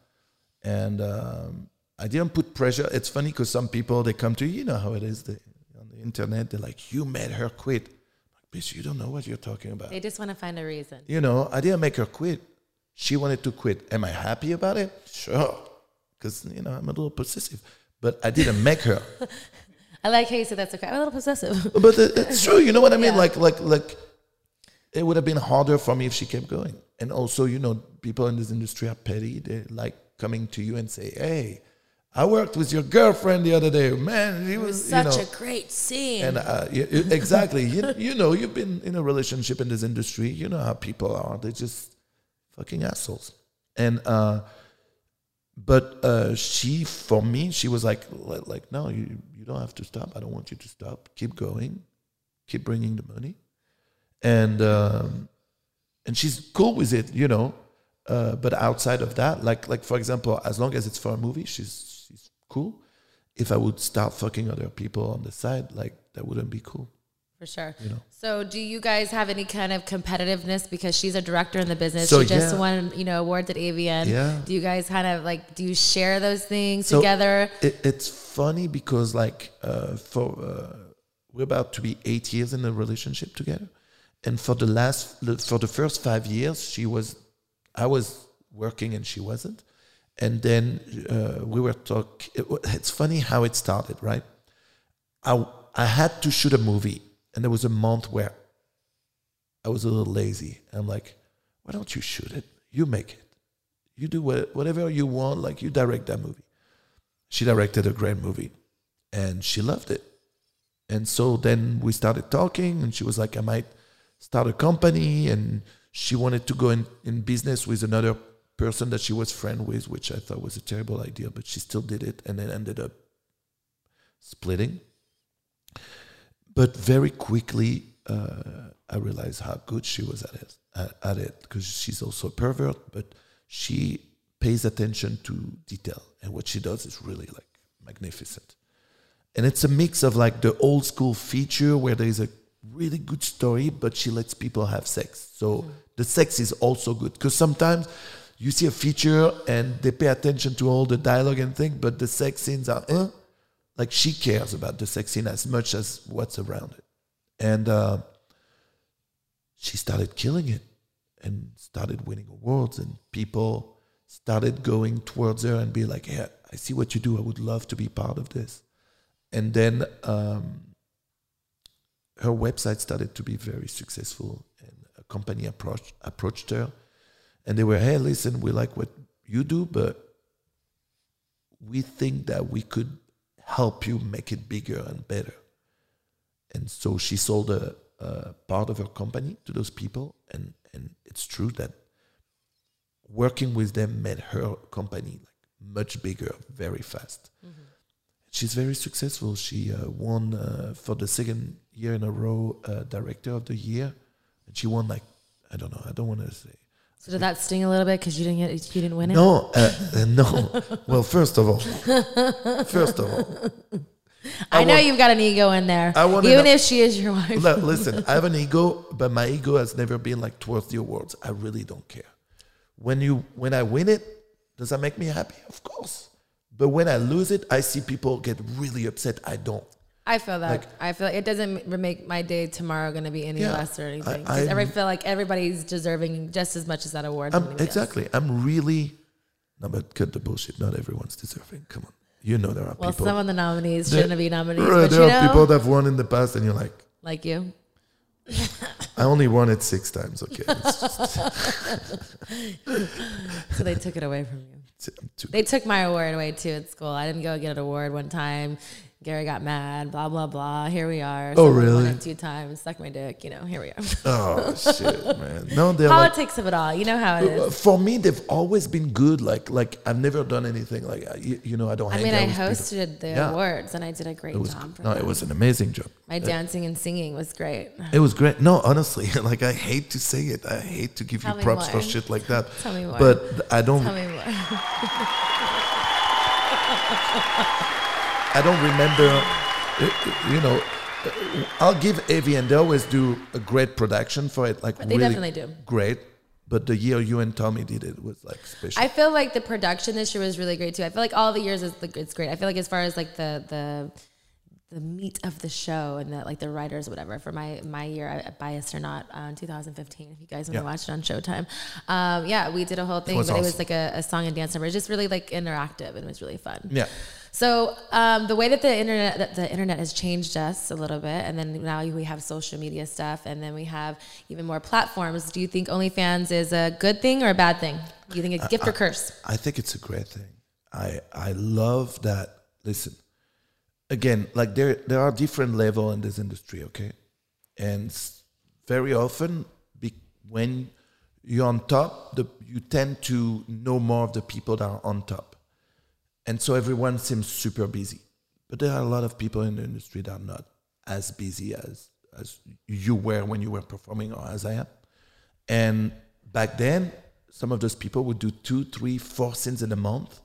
and um, I didn't put pressure. It's funny because some people they come to you, you know how it is they, on the internet. They're like, "You made her quit." Like, bitch, you don't know what you're talking about. They just want to find a reason. You know, I didn't make her quit. She wanted to quit. Am I happy about it? Sure, because you know I'm a little possessive, but I didn't make her. I like how you said that's okay. I'm a little possessive. but it- it's true. You know what I mean? Yeah. Like, like, like, it would have been harder for me if she kept going. And also, you know, people in this industry are petty. They like coming to you and say, "Hey, I worked with your girlfriend the other day. Man, he was, you Such know." a great scene. and uh, you- you- exactly, you, you know, you've been in a relationship in this industry. You know how people are. They're just fucking assholes. And uh, but uh, she, for me, she was like, like, no, you, you don't have to stop. I don't want you to stop. Keep going. Keep bringing the money. And um, and she's cool with it, you know. Uh, but outside of that, like like for example, as long as it's for a movie, she's she's cool. If I would start fucking other people on the side, like that wouldn't be cool. For sure. You know. So, do you guys have any kind of competitiveness because she's a director in the business? So, she just yeah. won, you know, awards at AVN. Yeah. Do you guys kind of like do you share those things So, together? It, it's funny because like uh, for uh, we're about to be eight years in a relationship together, and for the last for the first five years, she was I was working and she wasn't, and then uh, we were talk. It, it's funny how it started, right? I I had to shoot a movie, and there was a month where I was a little lazy. I'm like, why don't you shoot it? You make it. You do whatever you want. Like you direct that movie. She directed a great movie, and she loved it. And so then we started talking, and she was like, I might start a company, and she wanted to go in, in business with another person that she was friend with, which I thought was a terrible idea, but she still did it, and then ended up splitting. But very quickly, uh, I realized how good she was at it, at, it, because she's also a pervert, but she pays attention to detail, and what she does is really like magnificent. And it's a mix of like the old school feature where there is a really good story, but she lets people have sex. So the sex is also good because sometimes you see a feature and they pay attention to all the dialogue and thing, but the sex scenes are eh? Like she cares about the sex scene as much as what's around it. And uh, she started killing it and started winning awards, and people started going towards her and be like, "Yeah, I see what you do. I would love to be part of this." And then um, her website started to be very successful, and a company approached her, and they were, "Hey, listen, we like what you do, but we think that we could help you make it bigger and better." And so she sold a, a part of her company to those people, and and it's true that working with them made her company like much bigger very fast. She's very successful. She uh, won uh, for the second year in a row uh, Director of the Year, and she won like I don't know. I don't want to say. So did that sting a little bit because you didn't get you didn't win it? No, uh, uh, no. Well, first of all, first of all, I, know want- you've got an ego in there, I wanna even know- if she is your wife. Li- listen, I have an ego, but my ego has never been like towards the awards. I really don't care. When you when I win it, does that make me happy? Of course. But when I lose it, I see people get really upset. I don't. I feel that. Like- I feel like it doesn't make my day tomorrow going to be any Yeah, less or anything. I- I'm- I feel like everybody's deserving just as much as that award. I'm, anybody else. exactly. I'm really. No, but cut the bullshit. Not everyone's deserving. Come on. You know there are Well, people. some of the nominees there- shouldn't be nominees, Right, but there you are know, people that have won in the past, and you're like, like you. I only won it six times. Okay, So they took it away from you. They took my award away too at school. I didn't go get an award one time. Gary got mad, blah blah blah. Here we are. Oh, really? Two times, suck my dick. You know, here we are. Oh shit, man. No, they're like, Politics of it all. You know how it is. for me, they've always been good. Like, like I've never done anything like, you, you know, I don't. I mean, I with people. hosted the Yeah. awards and I did a great was job. For no, them. it was an amazing job. My dancing and singing was great. It was great. No, honestly, like I hate to say it. I hate to give Tell you props more. for shit like that. Tell me more. But I don't. Tell me more. I don't remember. uh, You know, uh, I'll give AVN they always do a great production for it. Like They really definitely do. great. But the year you and Tommy did it was like special. I feel like the production this year was really great too. I feel like all the years is the, it's great. I feel like as far as like the the the meat of the show and the like the writers whatever for my my year I- biased or not uh, 2015 if you guys want Yeah. to watch it on showtime um yeah we did a whole thing was but it was like a, a song and dance number it's just really like interactive and it was really fun yeah. So um, the way that the internet that the internet has changed us a little bit, and then now we have social media stuff, and then we have even more platforms. Do you think OnlyFans is a good thing or a bad thing? Do you think it's a gift or curse? I think it's a great thing. I I love that. Listen, again, like there there are different level in this industry, okay, and very often be, when you're on top, the, you tend to know more of the people that are on top, and so everyone seems super busy. But there are a lot of people in the industry that are not as busy as as you were when you were performing, or as I am. And back then, some of those people would do two, three, four scenes in a month,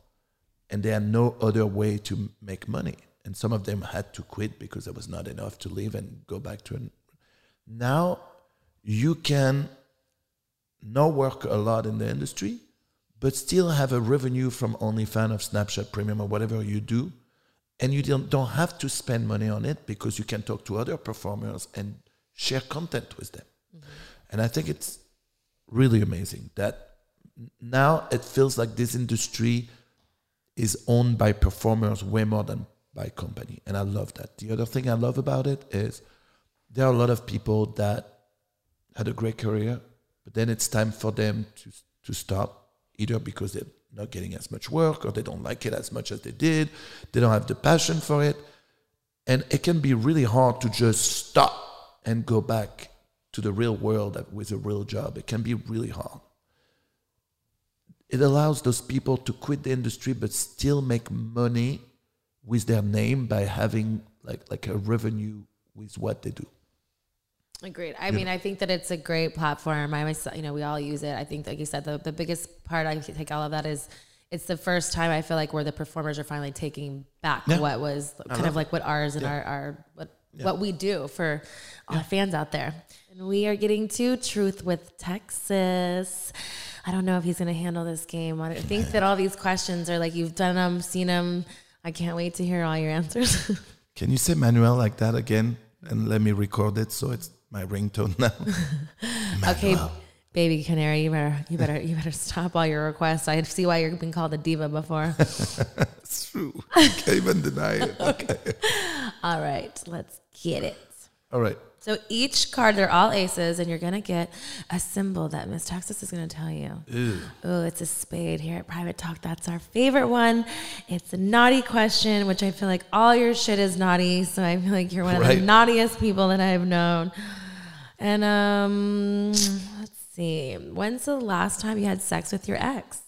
and they had no other way to make money. And some of them had to quit because there was not enough to live and go back to. An, now, you can not work a lot in the industry, but still have a revenue from OnlyFans of Snapchat Premium or whatever you do, and you don't don't have to spend money on it because you can talk to other performers and share content with them. Mm-hmm. And I think it's really amazing that now it feels like this industry is owned by performers way more than by company and i love that. The other thing i love about it is there are a lot of people that had a great career but then it's time for them to to stop either because they're not getting as much work or they don't like it as much as they did they don't have the passion for it and it can be really hard to just stop and go back to the real world with a real job. It can be really hard. It allows those people to quit the industry but still make money with their name by having like like a revenue with what they do. Agreed. I mean, I think that it's a great platform. I myself, you know, we all use it. I think, like you said, the, the biggest part I take all of that is it's the first time I feel like where the performers are finally taking back Yeah. what was kind of like what ours and our, our what what we do for all the fans out there. And we are getting to Truth with Texas. I don't know if he's going to handle this game. I think that all these questions are like you've done them, seen them. I can't wait to hear all your answers. Can you say Manuel like that again and let me record it so it's my ringtone now? Okay, baby canary, you better you better you better stop all your requests. I see why you've been called a diva before. it's true. I can't even deny it. Okay. all right, let's get it. All right. So each card, they're all aces, and you're gonna get a symbol that Miss Texas is gonna tell you. Oh, it's a spade here at Private Talk. That's our favorite one. It's a naughty question, which I feel like all your shit is naughty. So I feel like you're one of Right. the naughtiest people that I've known. And um, let's see. When's the last time you had sex with your ex?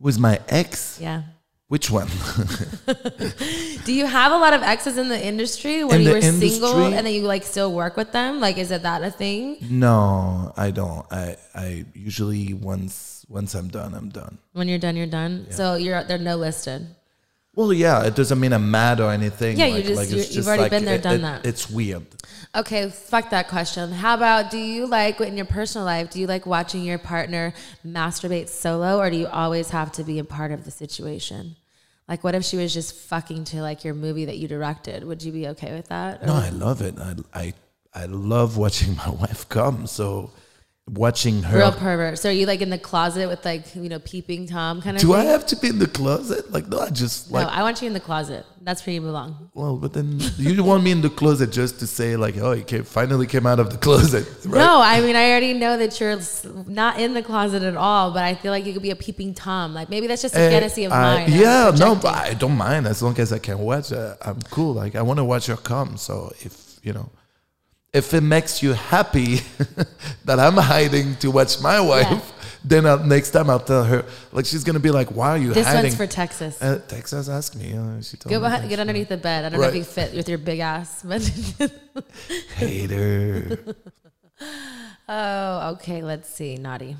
With my ex? Yeah. Which one? Do you have a lot of exes in the industry when In you were single and then you like still work with them? Like, is it that a thing? no, I don't. I I usually once once I'm done, I'm done. When you're done, you're done. So you're they're no listed. Well, yeah, it doesn't mean I'm mad or anything. Yeah, you just- you- you've already been there, done that. It's weird. Okay, fuck that question. How about do you like in your personal life? Do you like watching your partner masturbate solo, or do you always have to be a part of the situation? Like, what if she was just fucking to like your movie that you directed? Would you be okay with that? No, I love it. I I I love watching my wife come. So watching her. Real pervert. So are you like in the closet with like you know peeping tom kind of? Do thing? I have to be in the closet? Like, no, I just like. No. I want you in the closet. That's where you belong. well, but then you want me in the closet just to say like, oh, he came, finally came out of the closet, right? No, I mean I already know that you're not in the closet at all, but I feel like you could be a peeping tom. Like maybe that's just a Eh, fantasy of I- mine. Yeah, no, but I don't mind as long as I can watch. Uh, I'm cool. Like I want to watch her come. So if you know, if it makes you happy that I'm hiding to watch my wife, then I'll, next time I'll tell her. Like she's gonna be like, "Why are you This hiding?" This one's for Texas. uh, Texas asked me. Uh, she told Go me behind, get underneath the bed. I don't know if you fit with your big ass, but Hater. oh, okay. Let's see. Naughty.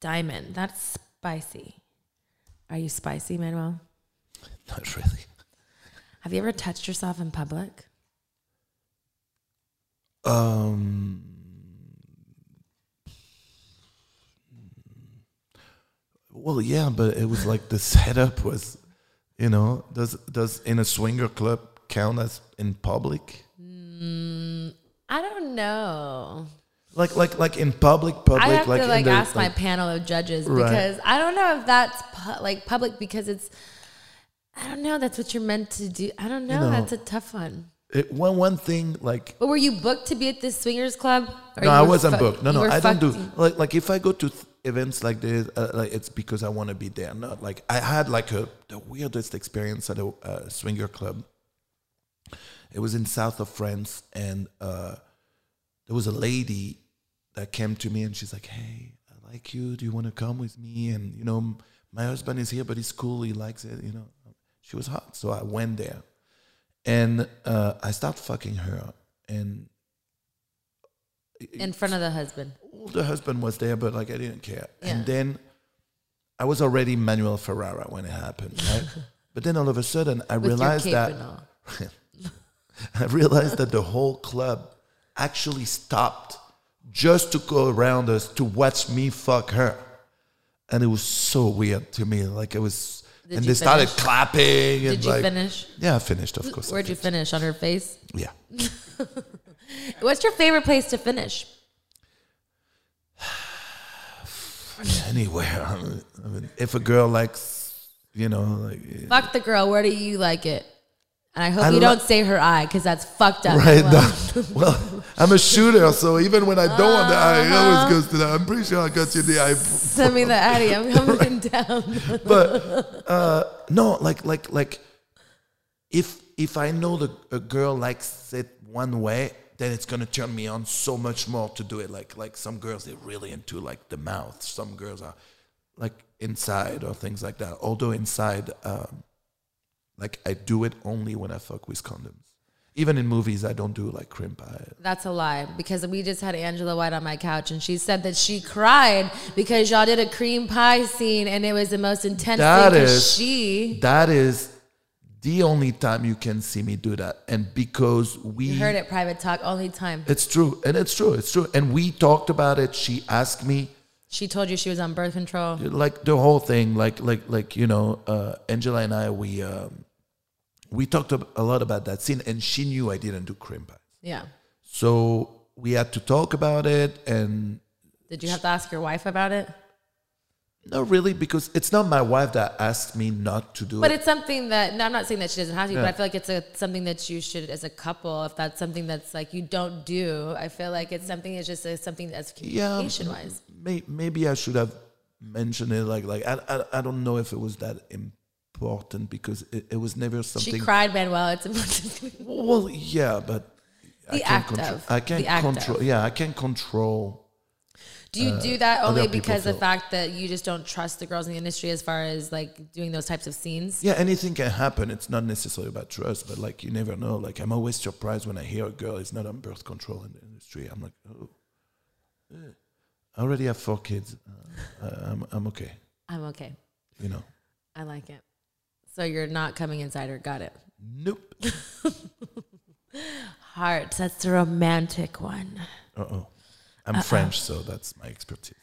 Diamond. That's spicy. Are you spicy, Manuel? Not really. Have you ever touched yourself in public? Um. Well, yeah, but it was like the setup was, you know, does does in a swinger club count as in public? I don't know. Like like like in public, public. I have like to like the, ask my like- panel of judges Right. because I don't know if that's pu- like public because it's. I don't know. That's what you're meant to do. I don't know. know, that's a tough one. It, one one thing like But were you booked to be at this swingers club? No, I wasn't booked. No, no, I don't do like like if I go to th- events like this, uh, like it's because I want to be there. Not like I had like a the weirdest experience at a uh, swinger club. It was in south of France, and uh, there was a lady that came to me, and she's like, "Hey, I like you. Do you want to come with me?" And you know, m- my husband is here, but he's cool. He likes it. You know, she was hot, so I went there, and uh, I start fucking her, and in front of the husband. the husband was there, but like I didn't care. Yeah. And then I was already Manuel Ferrara when it happened, right? but then all of a sudden I With realized that. I realized that the whole club actually stopped just to go around us to watch me fuck her. And it was so weird to me. Like it was Did and they started finish? clapping and Did you like finish? Yeah, I finished, of course. Where'd you finish? On her face? Yeah. What's your favorite place to finish? Anywhere. I mean, if a girl likes, you know, like Fuck the girl. Where do you like it? And I hope I you don't say her eye because that's fucked up. Right. Well, well, I'm a shooter, so even when I don't want the eye, it Uh-huh. always goes to that. I'm pretty sure I got you the eye. Send me the Addy. I'm coming down. But uh, no, like like like if if I know the a girl likes it one way, then it's gonna turn me on so much more to do it. Like like some girls they're really into like the mouth. Some girls are like inside or things like that. Although inside, um, like I do it only when I fuck with condoms. Even in movies, I don't do like cream pie. That's a lie because we just had Angela White on my couch and she said that she cried because y'all did a cream pie scene and it was the most intense That thing is- she That is the only time you can see me do that, and because we you heard it private talk only time. It's true, and it's true, it's true. And we talked about it. She asked me, She told you she was on birth control. like the whole thing, like like like you know, uh, Angela and I, we um, we talked a lot about that scene, and she knew I didn't do cream pies, Yeah. so we had to talk about it, and Did you have to ask your wife about it? not really because it's not my wife that asked me not to do But it. But it's something that no, I'm not saying that she doesn't have to, but I feel like it's a something that you should, as a couple, if that's something that's like you don't do. I feel like it's something that's just a, something that's Yeah, communication wise. may, maybe I should have mentioned it. Like like I, I I don't know if it was that important because it, it was never something. She cried, Manuel. It's important. Well, yeah, but I The can't act control. of. I can't The act control. of. Yeah, I can't control. Do you do that only because the fact that you just don't trust the girls in the industry as far as like doing those types of scenes? Yeah, anything can happen. It's not necessarily about trust, but like you never know. Like I'm always surprised when I hear a girl is not on birth control in the industry. I'm like, oh, eh. I already have four kids. Uh, I'm I'm okay. I'm okay. You know. I like it. So you're not coming inside her. Got it. Nope. Hearts. That's the romantic one. Uh oh. I'm French, so that's my expertise.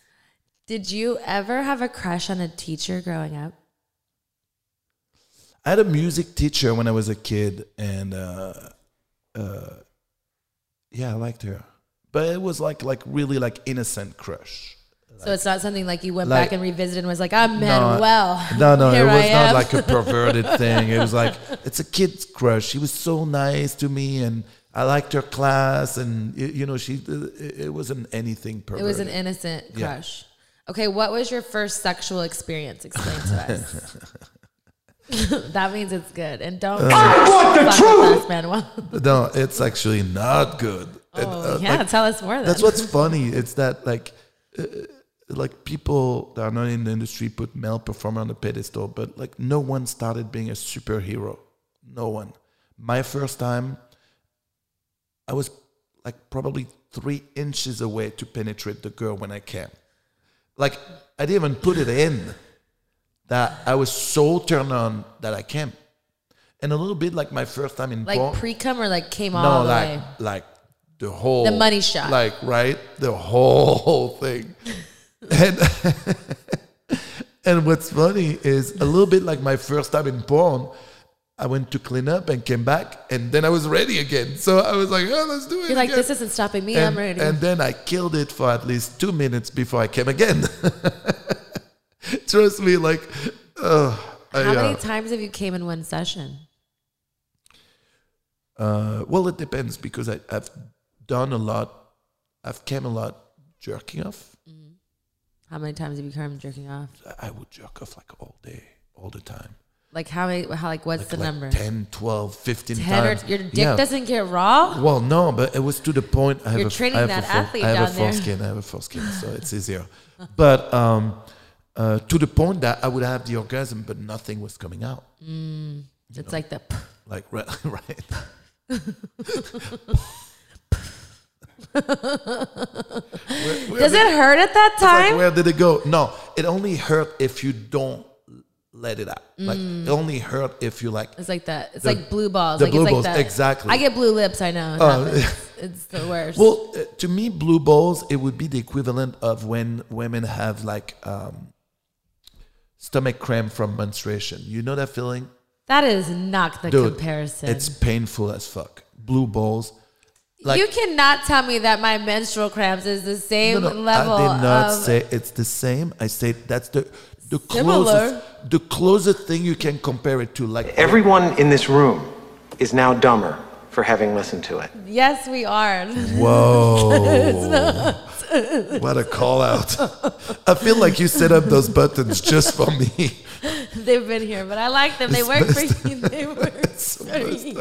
Did you ever have a crush on a teacher growing up? I had a music teacher when I was a kid, and uh, uh, yeah, I liked her. but it was like like really like innocent crush. So it's not something like you went Like- back and revisited and was like, I'm Manuel. No, no, Here it was I not am. like a perverted thing. It was like it's a kid's crush. She was so nice to me, and I liked her class, and y- you know, she. It, it wasn't anything perverted. It was an innocent Yeah. crush. Okay, what was your first sexual experience? Explain to us. that means it's good. And don't fuck with us, Manuel. no, it's actually not good. And, Oh, uh, yeah, like, tell us more then. That's what's funny. It's that like, uh, like people that are not in the industry put male performer on the pedestal, but like no one started being a superhero. No one. My first time, I was like probably three inches away to penetrate the girl when I came. Like I didn't even put it in. That I was so turned on that I came, and a little bit like my first time in like porn- pre cum or like came no, all the like way? like the whole The money shot. like right, the whole thing. And and what's funny is a little bit like my first time in porn. I went to clean up and came back, and then I was ready again. So I was like, "Oh, let's do it." You're like, again." this isn't stopping me. and, I'm ready. and then I killed it for at least two minutes before I came again. Trust me, like, uh, I, How uh, many times have you came in one session? Uh, well, it depends because I, I've done a lot. I've came a lot jerking off. How many times have you come jerking off? I would jerk off like all day, all the time. Like how many? How like what's Like, the like number? 10, 12, 15 Ten or your dick Yeah. doesn't get raw. Well, no, but it was to the point. I have You're a, training I have that a athlete I have down a there. foreskin. I have a foreskin, so it's easier. But um, uh, to the point that I would have the orgasm, but nothing was coming out. It's like the. Like right, right. Where- where Does did- it hurt at that It's like, time? where did it go? No, it only hurt if you don't let it out. Like Mm. it only hurt if you like. It's like that. It's The- like blue balls. the like blue it's balls, like that. exactly. I get blue lips. I know. It Oh. it's the worst. Well, uh, to me, blue balls it would be the equivalent of when women have like um, stomach cramp from menstruation. You know that feeling, that is not the dude? comparison. It's painful as fuck. Blue balls. Like, you cannot tell me that my menstrual cramps is the same No, no, level I did not of. say it's the same. I say that's the the Similar. closest the closest thing you can compare it to. Like Everyone in this room is now dumber for having listened to it. yes, we are. Whoa. what a call out. I feel like you set up those buttons just for me. They've been here, but I like them. They It's work messed for you. They work so for messed you.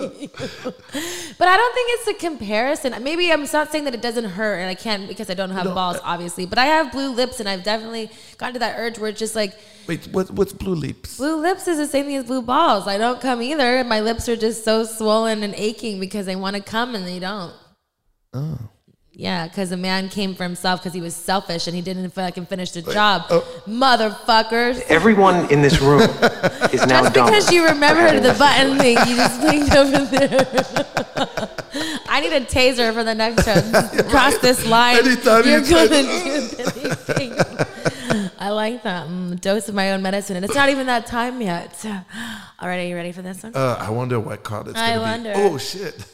But I don't think it's a comparison. Maybe I'm not saying that it doesn't hurt, and I can't because I don't have No, balls, obviously. But I have blue lips, and I've definitely gotten to that urge where it's just like Wait, what, what's blue lips? blue lips is the same thing as blue balls. I don't come either. My lips are just so swollen and aching because they want to come and they don't. Oh. Yeah, because a man came for himself because he was selfish and he didn't fucking finish the job. oh. Motherfuckers. Everyone in this room is now Just because you for remember the button thing, you just blinked over there. I need a taser for the next show. Cross this line. Anytime You're you gonna do anything. I like that. Mm, dose of my own medicine. And it's not even that time yet. All right, are you ready for this one? Uh, I wonder what card it's I gonna wonder. Oh shit,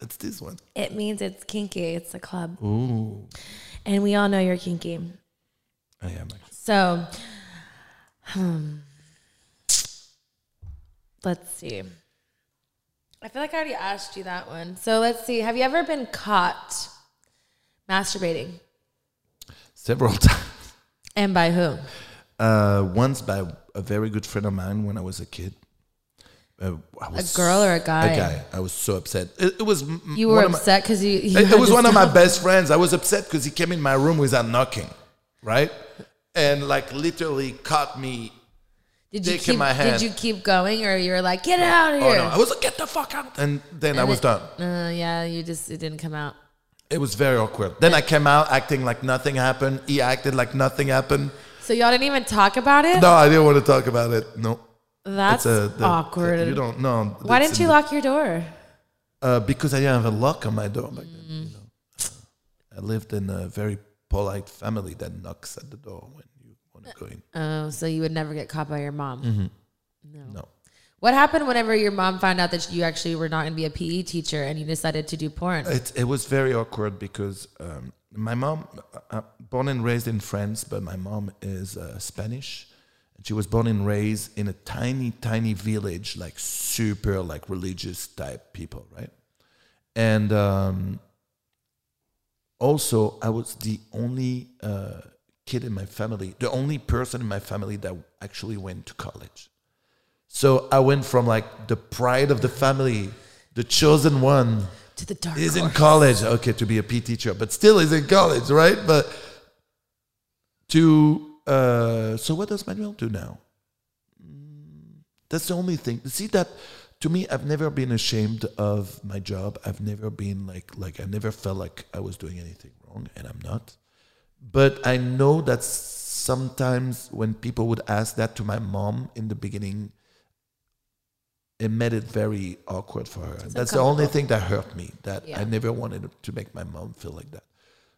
it's this one. It means it's kinky. It's a club. Ooh, And we all know you're kinky. I am. So, hmm. let's see. I feel like I already asked you that one. So let's see. Have you ever been caught masturbating? Several times. And by who? Uh, once by a very good friend of mine when I was a kid. Uh, A girl or a guy? A guy. I was so upset. It, it was. You were upset because you. you It, it was one of my best friends. I was upset because he came in my room without knocking, right? And like literally caught me. Did you keep? my hand. Did you keep going, or you were like, get out of here"? Oh no! I was like, get the fuck out, and then I was it- done. Uh, yeah, you just it didn't come out. It was very awkward. Then I came out acting like nothing happened. He acted like nothing happened. So y'all didn't even talk about it. No, I didn't want to talk about it. No, That's uh, the- awkward. You don't know. Why didn't you lock your door? Uh, because I didn't have a lock on my door back then. Mm. You know, I lived in a very polite family that knocks at the door when you want to go in. Oh, so you would never get caught by your mom. Mm-hmm. No. No. What happened whenever your mom found out that you actually were not going to be a PE teacher and you decided to do porn? It, it was very awkward because um, my mom, uh, born and raised in France, but my mom is uh, Spanish. She was born and raised in a tiny, tiny village, like super, like religious type people, right? And um, also, I was the only uh, kid in my family, the only person in my family that actually went to college. So I went from like the pride of the family, the chosen one, to the dark. is in college. Okay, to be a PE teacher, but still is in college, right? But to uh, so what does Manuel do now? That's the only thing. See that to me, I've never been ashamed of my job. I've never been like like I never felt like I was doing anything wrong, and I'm not. But I know that sometimes when people would ask that to my mom in the beginning, it made it very awkward for her. That's the only thing that hurt me. That I never wanted to make my mom feel like that.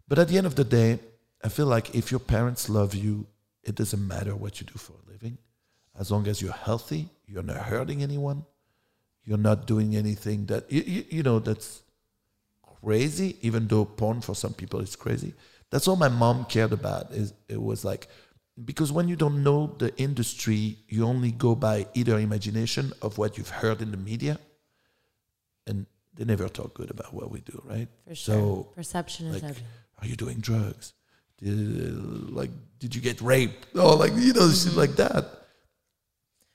But at the end of the day, I feel like if your parents love you, it doesn't matter what you do for a living. As long as you're healthy, you're not hurting anyone, you're not doing anything that you, you, know that's crazy. Even though porn for some people is crazy, that's all my mom cared about. Is it was like because when you don't know the industry, you only go by either imagination of what you've heard in the media, and they never talk good about what we do, right? For sure. So Perception is everything. are you doing drugs? Did, like, did you get raped? Oh, like you know, shit like that.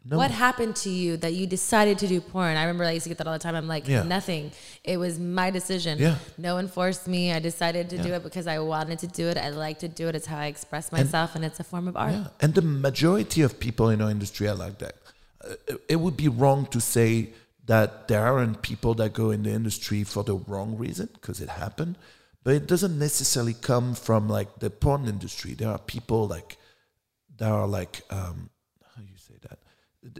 No, What happened to you that you decided to do porn? I remember I used to get that all the time. I'm like, Yeah. nothing. It was my decision. Yeah. No one forced me. I decided to do it because I wanted to do it. I like to do it. It's how I express myself, and, it's a form of art. Yeah, and the majority of people in our industry are like that. Uh, it- it would be wrong to say that there aren't people that go in the industry for the wrong reason because it happened, but it doesn't necessarily come from like the porn industry. There are people like that are like um, how you say that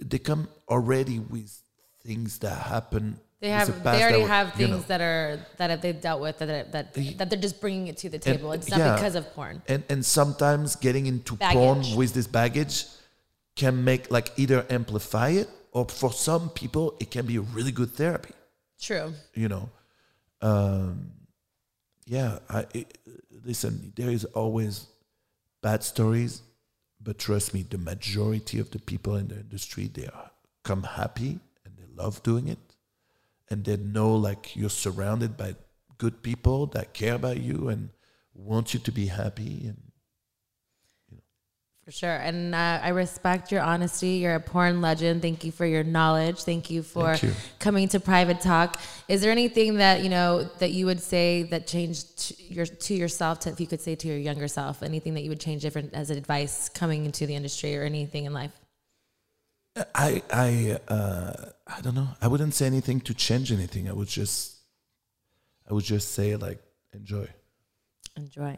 they come already with things that happen. They have. the They already have things know, that are that they've dealt with that that that they're just bringing it to the table. it's not yeah. because of porn. and and sometimes getting into Baggage. porn with this baggage can make like either amplify it or for some people it can be a really good therapy True. you know um yeah i it, listen there is always bad stories but trust me the majority of the people in the industry they are come happy and they love doing it. And they know like you're surrounded by good people that care about you and want you to be happy and For sure. And uh, I respect your honesty. You're a porn legend. Thank you for your knowledge. Thank you for Thank you. coming to Private Talk. Is there anything that, you know, that you would say that changed to, your, to yourself, to, if you could say to your younger self, anything that you would change different as advice coming into the industry or anything in life? I I uh, I don't know. I wouldn't say anything to change anything. I would just I would just say like enjoy. Enjoy.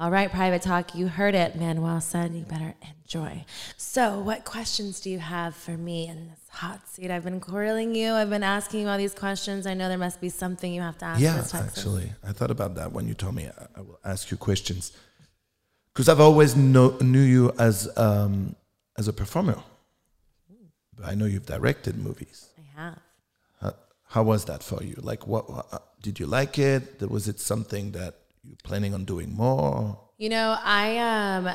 All right, Private Talk, you heard it. Manuel said you better enjoy. So, what questions do you have for me in this hot seat? I've been grilling you. I've been asking you all these questions. I know there must be something you have to ask yeah, actually, I thought about that when you told me I, I will ask you questions because I've always know, knew you as um, as a performer. But I know you've directed movies. I have. How, how was that for you? Like, what, what uh, did you like it? Was it something that you're planning on doing more? You know, I um,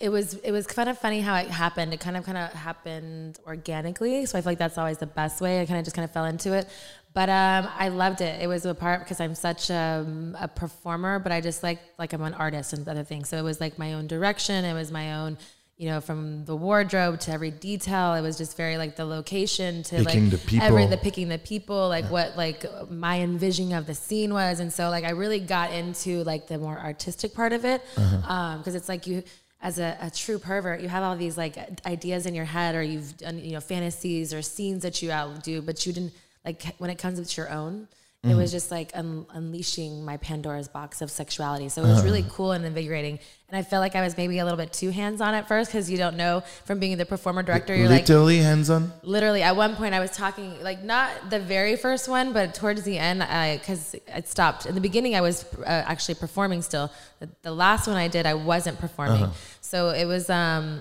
it was it was kind of funny how it happened. It kind of kind of happened organically, so I feel like that's always the best way. I kind of just kind of fell into it, but um, I loved it. It was a part because I'm such a, a performer, but I just like like I'm an artist and other things. So it was like my own direction. It was my own. You know, from the wardrobe to every detail, it was just very like the location to Picking like the every the picking the people, like what like my envisioning of the scene was, and so like I really got into like the more artistic part of it, uh-huh. um, because it's like you as a, a true pervert, you have all these like ideas in your head, or you've done you know fantasies or scenes that you outdo, but you didn't like when it comes to your own. It was just like un- unleashing my Pandora's box of sexuality. So it was really cool and invigorating. And I felt like I was maybe a little bit too hands on at first because you don't know from being the performer director. You're like, Literally hands on. literally at one point i was talking like not the very first one but towards the end i because it stopped in the beginning i was uh, actually performing still the, the last one i did i wasn't performing so it was um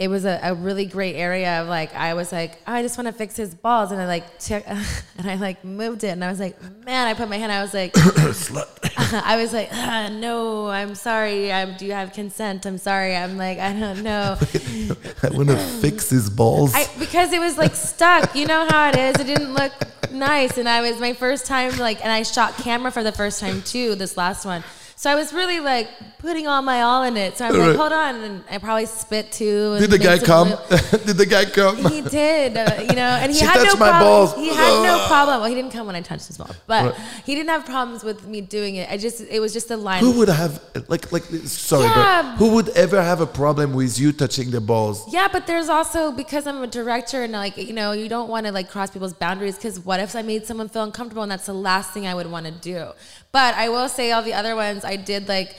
it was a, a really great area of like I was like I just want to fix his balls and I like took and I like moved it and I was like man I put my hand I was like I was like "Ah, no I'm sorry I'm do you have consent I'm sorry I'm like I don't know I want to fix his balls. I, because it was like stuck. You know how it is. It didn't look nice, and I was my first time like, and I shot camera for the first time too. This last one, so I was really like putting all my all in it. So I'm like, hold on, and I probably spit too. Did the guy come? Did the guy come? He did, uh, you know, and he She had no problem. balls. He had no problem. Well, he didn't come when I touched his balls, but Right. he didn't have problems with me doing it. I just, it was just a line. Who would have like like sorry, Yeah. but who would ever have a problem with you touching the balls? Yeah, but there's also because I'm a director and like you know you don't want to like cross people's boundaries because what if I made someone feel uncomfortable and that's the last thing I would want to do. But I will say all the other ones I did like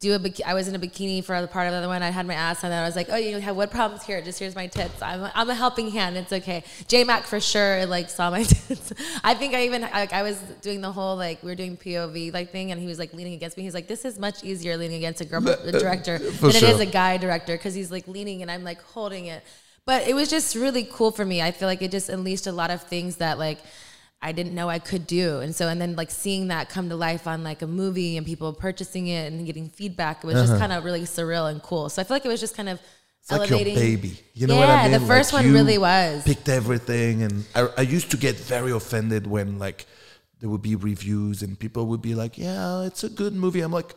do a bik- I was in a bikini for the part of the other one. I had my ass on and I was like, oh, you have what problems here? Just here's my tits. I'm a, I'm a helping hand. It's okay. J Mac for sure like saw my tits. I think I even like I was doing the whole like we were doing POV like thing and he was like leaning against me. He's like, this is much easier leaning against a girl a director uh, For than it is a guy director because he's like leaning and I'm like holding it. But it was just really cool for me. I feel like it just unleashed a lot of things that like I didn't know I could do. And so and then like seeing that come to life on like a movie and people purchasing it and getting feedback, it was just uh-huh. kind of really surreal and cool. So I feel like it was just kind of It's like your elevating. baby. You know yeah, what I mean? Yeah, the first Like, one really was. Picked everything, and I, I used to get very offended when like there would be reviews and people would be like, "Yeah, it's a good movie." I'm like,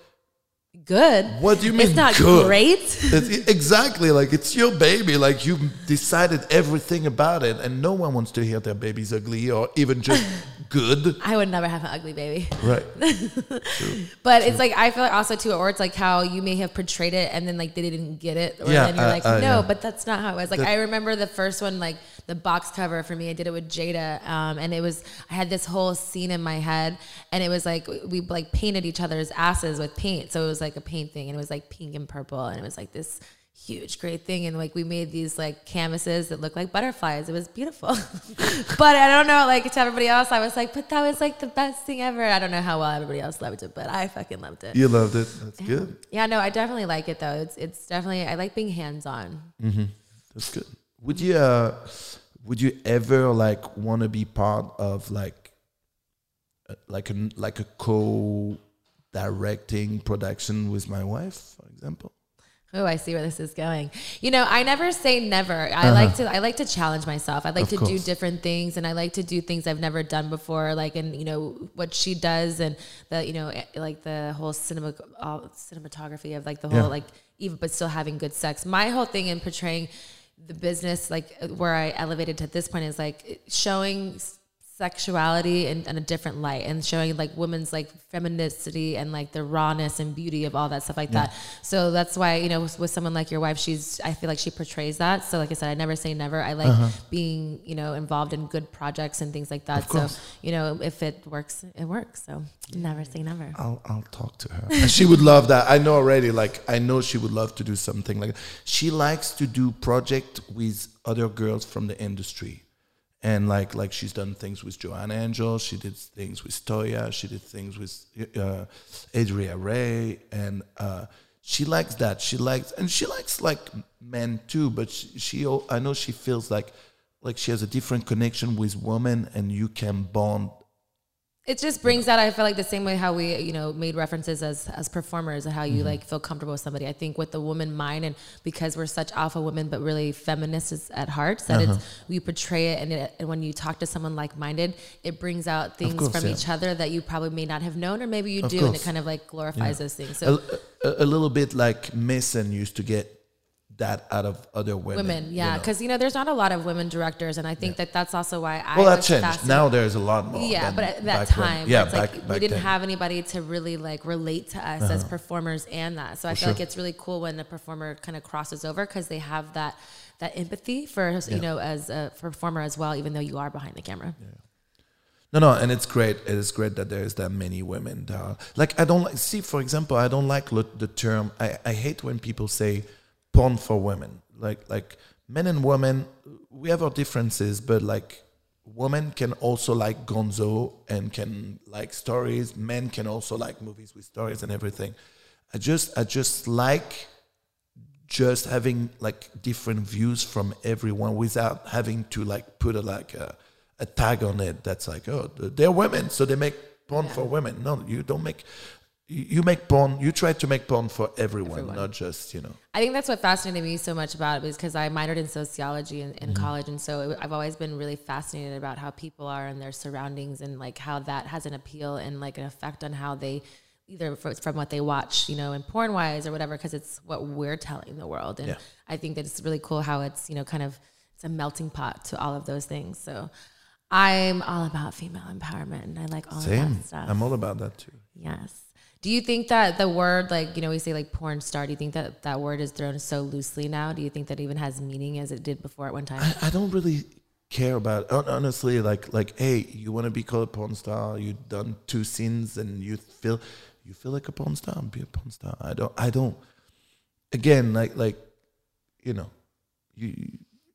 good. What do you mean It's not good? great. It's- exactly like it's your baby like you decided everything about it and no one wants to hear their baby's ugly or even just good I would never have an ugly baby. right But it's like I feel like also too, or it's like how you may have portrayed it and then like they didn't get it, or Yeah, then you're uh, like, uh, no, yeah. but that's not how it was. Like That- I remember the first one, like the box cover for me. I did it with Jada, um, and it was I had this whole scene in my head, and it was like we like painted each other's asses with paint, so it was like a paint thing, and it was like pink and purple, and it was like this huge great thing and like we made these like canvases that looked like butterflies. It was beautiful. But i don't know like to everybody else i was like but that was like the best thing ever. I don't know how well everybody else loved it but i fucking loved it. You loved it. That's good. Yeah, no, I definitely like it though. It's it's definitely I like being hands on. that's good would you uh would you ever like want to be part of like uh, like a like a co directing production with my wife for example Oh, I see where this is going. You know, I never say never. I like to I like to challenge myself. I like Uh-huh. Of to do different things and I like to do things I've never done before like and you know what she does and the you know eh, like the whole cinema all cinematography of like the whole Yeah. like even but still having good sex. My whole thing in portraying the business like where I elevated to this point is like showing sexuality in, in a different light and showing like women's like femininity and like the rawness and beauty of all that stuff like that. So that's why, you know, with, with someone like your wife, she's, I feel like she portrays that. So like I said, I never say never. I like uh-huh. being, you know, involved in good projects and things like that. So, you know, if it works, it works. So never say never. I'll I'll talk to her. And she would love that. I know already. Like I know she would love to do something like. She likes to do project with other girls from the industry, and like like she's done things with Joanna Angel. She did things with Toya. She did things with uh, Adria Rae, and uh, she likes that. She likes and she likes like men too. But she, she I know she feels like like she has a different connection with women, and you can bond It just brings out. I feel like the same way how we, you know, made references as as performers and how you mm-hmm. like feel comfortable with somebody. I think with the woman mind and because we're such alpha women, but really feminists at heart, that it's uh-huh. we portray it and, it, and when you talk to someone like minded, it brings out things course, from yeah. each other that you probably may not have known, or maybe you Of do, and it kind of like glorifies those things. a, a, a little bit like Mason used to get that out of other women. women, yeah, because you know there's not a lot of women directors, and I think that that's also why I well, that changed. fascinated- Now there's a lot more. Yeah, but at that back when. time, yeah, it's back, like back we didn't then. Uh-huh. have anybody to really like relate to us as performers and that. So I feel like it's really cool when the performer kind of crosses over because they have that that empathy for you know as a performer as well, even though you are behind the camera. Yeah. No, no, and it's great. It is great that there's that many women that are like I don't like. See, for example, I don't like the term. I, I hate when people say porn for women. Like like men and women, we have our differences, but like women can also like Gonzo and can like stories. Men can also like movies with stories and everything. I just I just like just having like different views from everyone without having to like put a like a, a tag on it that's like oh they're women so they make porn for women no you don't make you make porn you try to make porn for everyone, not just you know I think that's what fascinated me so much about it was because I minored in sociology in, in mm-hmm. college, and so it, I've always been really fascinated about how people are and their surroundings, and like how that has an appeal and like an effect on how they either fro- from what they watch, you know, in porn wise or whatever, because it's what we're telling the world, and Yeah. I think that it's really cool how it's you know kind of it's a melting pot to all of those things. So I'm all about female empowerment, and I like all of that stuff. i'm all about that too Yes. Do you think that the word, like, you know, we say like porn star, do you think that that word is thrown so loosely now? Do you think that even has meaning as it did before at one time? I, I don't really care about hon- honestly like like hey you want to be called a porn star you've done two scenes and you feel you feel like a porn star be a porn star i don't i don't again like like you know you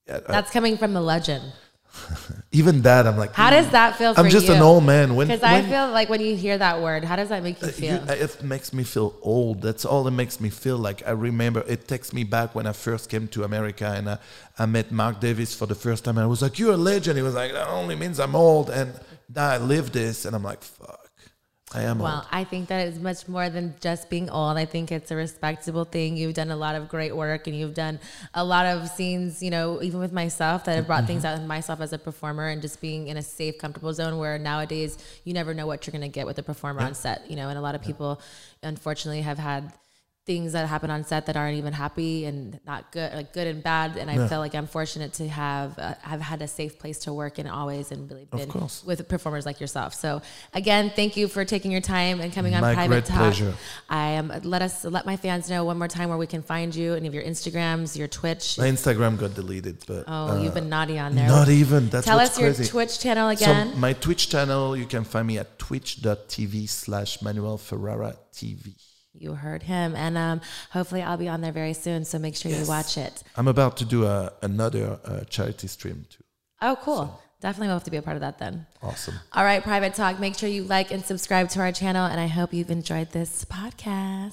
I- I- That's coming from the legend. even that i'm like How does that feel for i'm just you? an old man when, Because I feel like when you hear that word, how does that make you uh, you- feel? Uh, it makes me feel old. That's all it makes me feel like. I remember it takes me back when I first came to America and I, I met Mark Davis for the first time. And I was like, "You're a legend." He was like, "That only means I'm old." And now I live this, and I'm like, "Fuck, I am Well, old." I think that it's much more than just being old. I think it's a respectable thing. You've done a lot of great work and you've done a lot of scenes, you know, even with myself that have brought things mm-hmm. out in myself as a performer and just being in a safe, comfortable zone where nowadays you never know what you're going to get with a performer on set, you know, and a lot of people unfortunately have had things that happen on set that aren't even happy and not good, like good and bad. And I feel like I'm fortunate to have uh, have had a safe place to work and always and really been with performers like yourself. So again, thank you for taking your time and coming on My Private great Talk. pleasure. I am. let us let my fans know one more time where we can find you, any of your Instagrams, your Twitch. My Instagram got deleted, but oh, uh, you've been naughty on there. not even. That's Tell us your. Twitch channel So again. my Twitch channel, you can find me at twitch.tv slash Manuel Ferrara TV. You heard him, and um, hopefully I'll be on there very soon. So make sure you watch it. I'm about to do a, another uh, charity stream too. Oh, cool. Definitely will have to be a part of that then. Awesome. All right, Private Talk. Make sure you like and subscribe to our channel, and I hope you've enjoyed this podcast.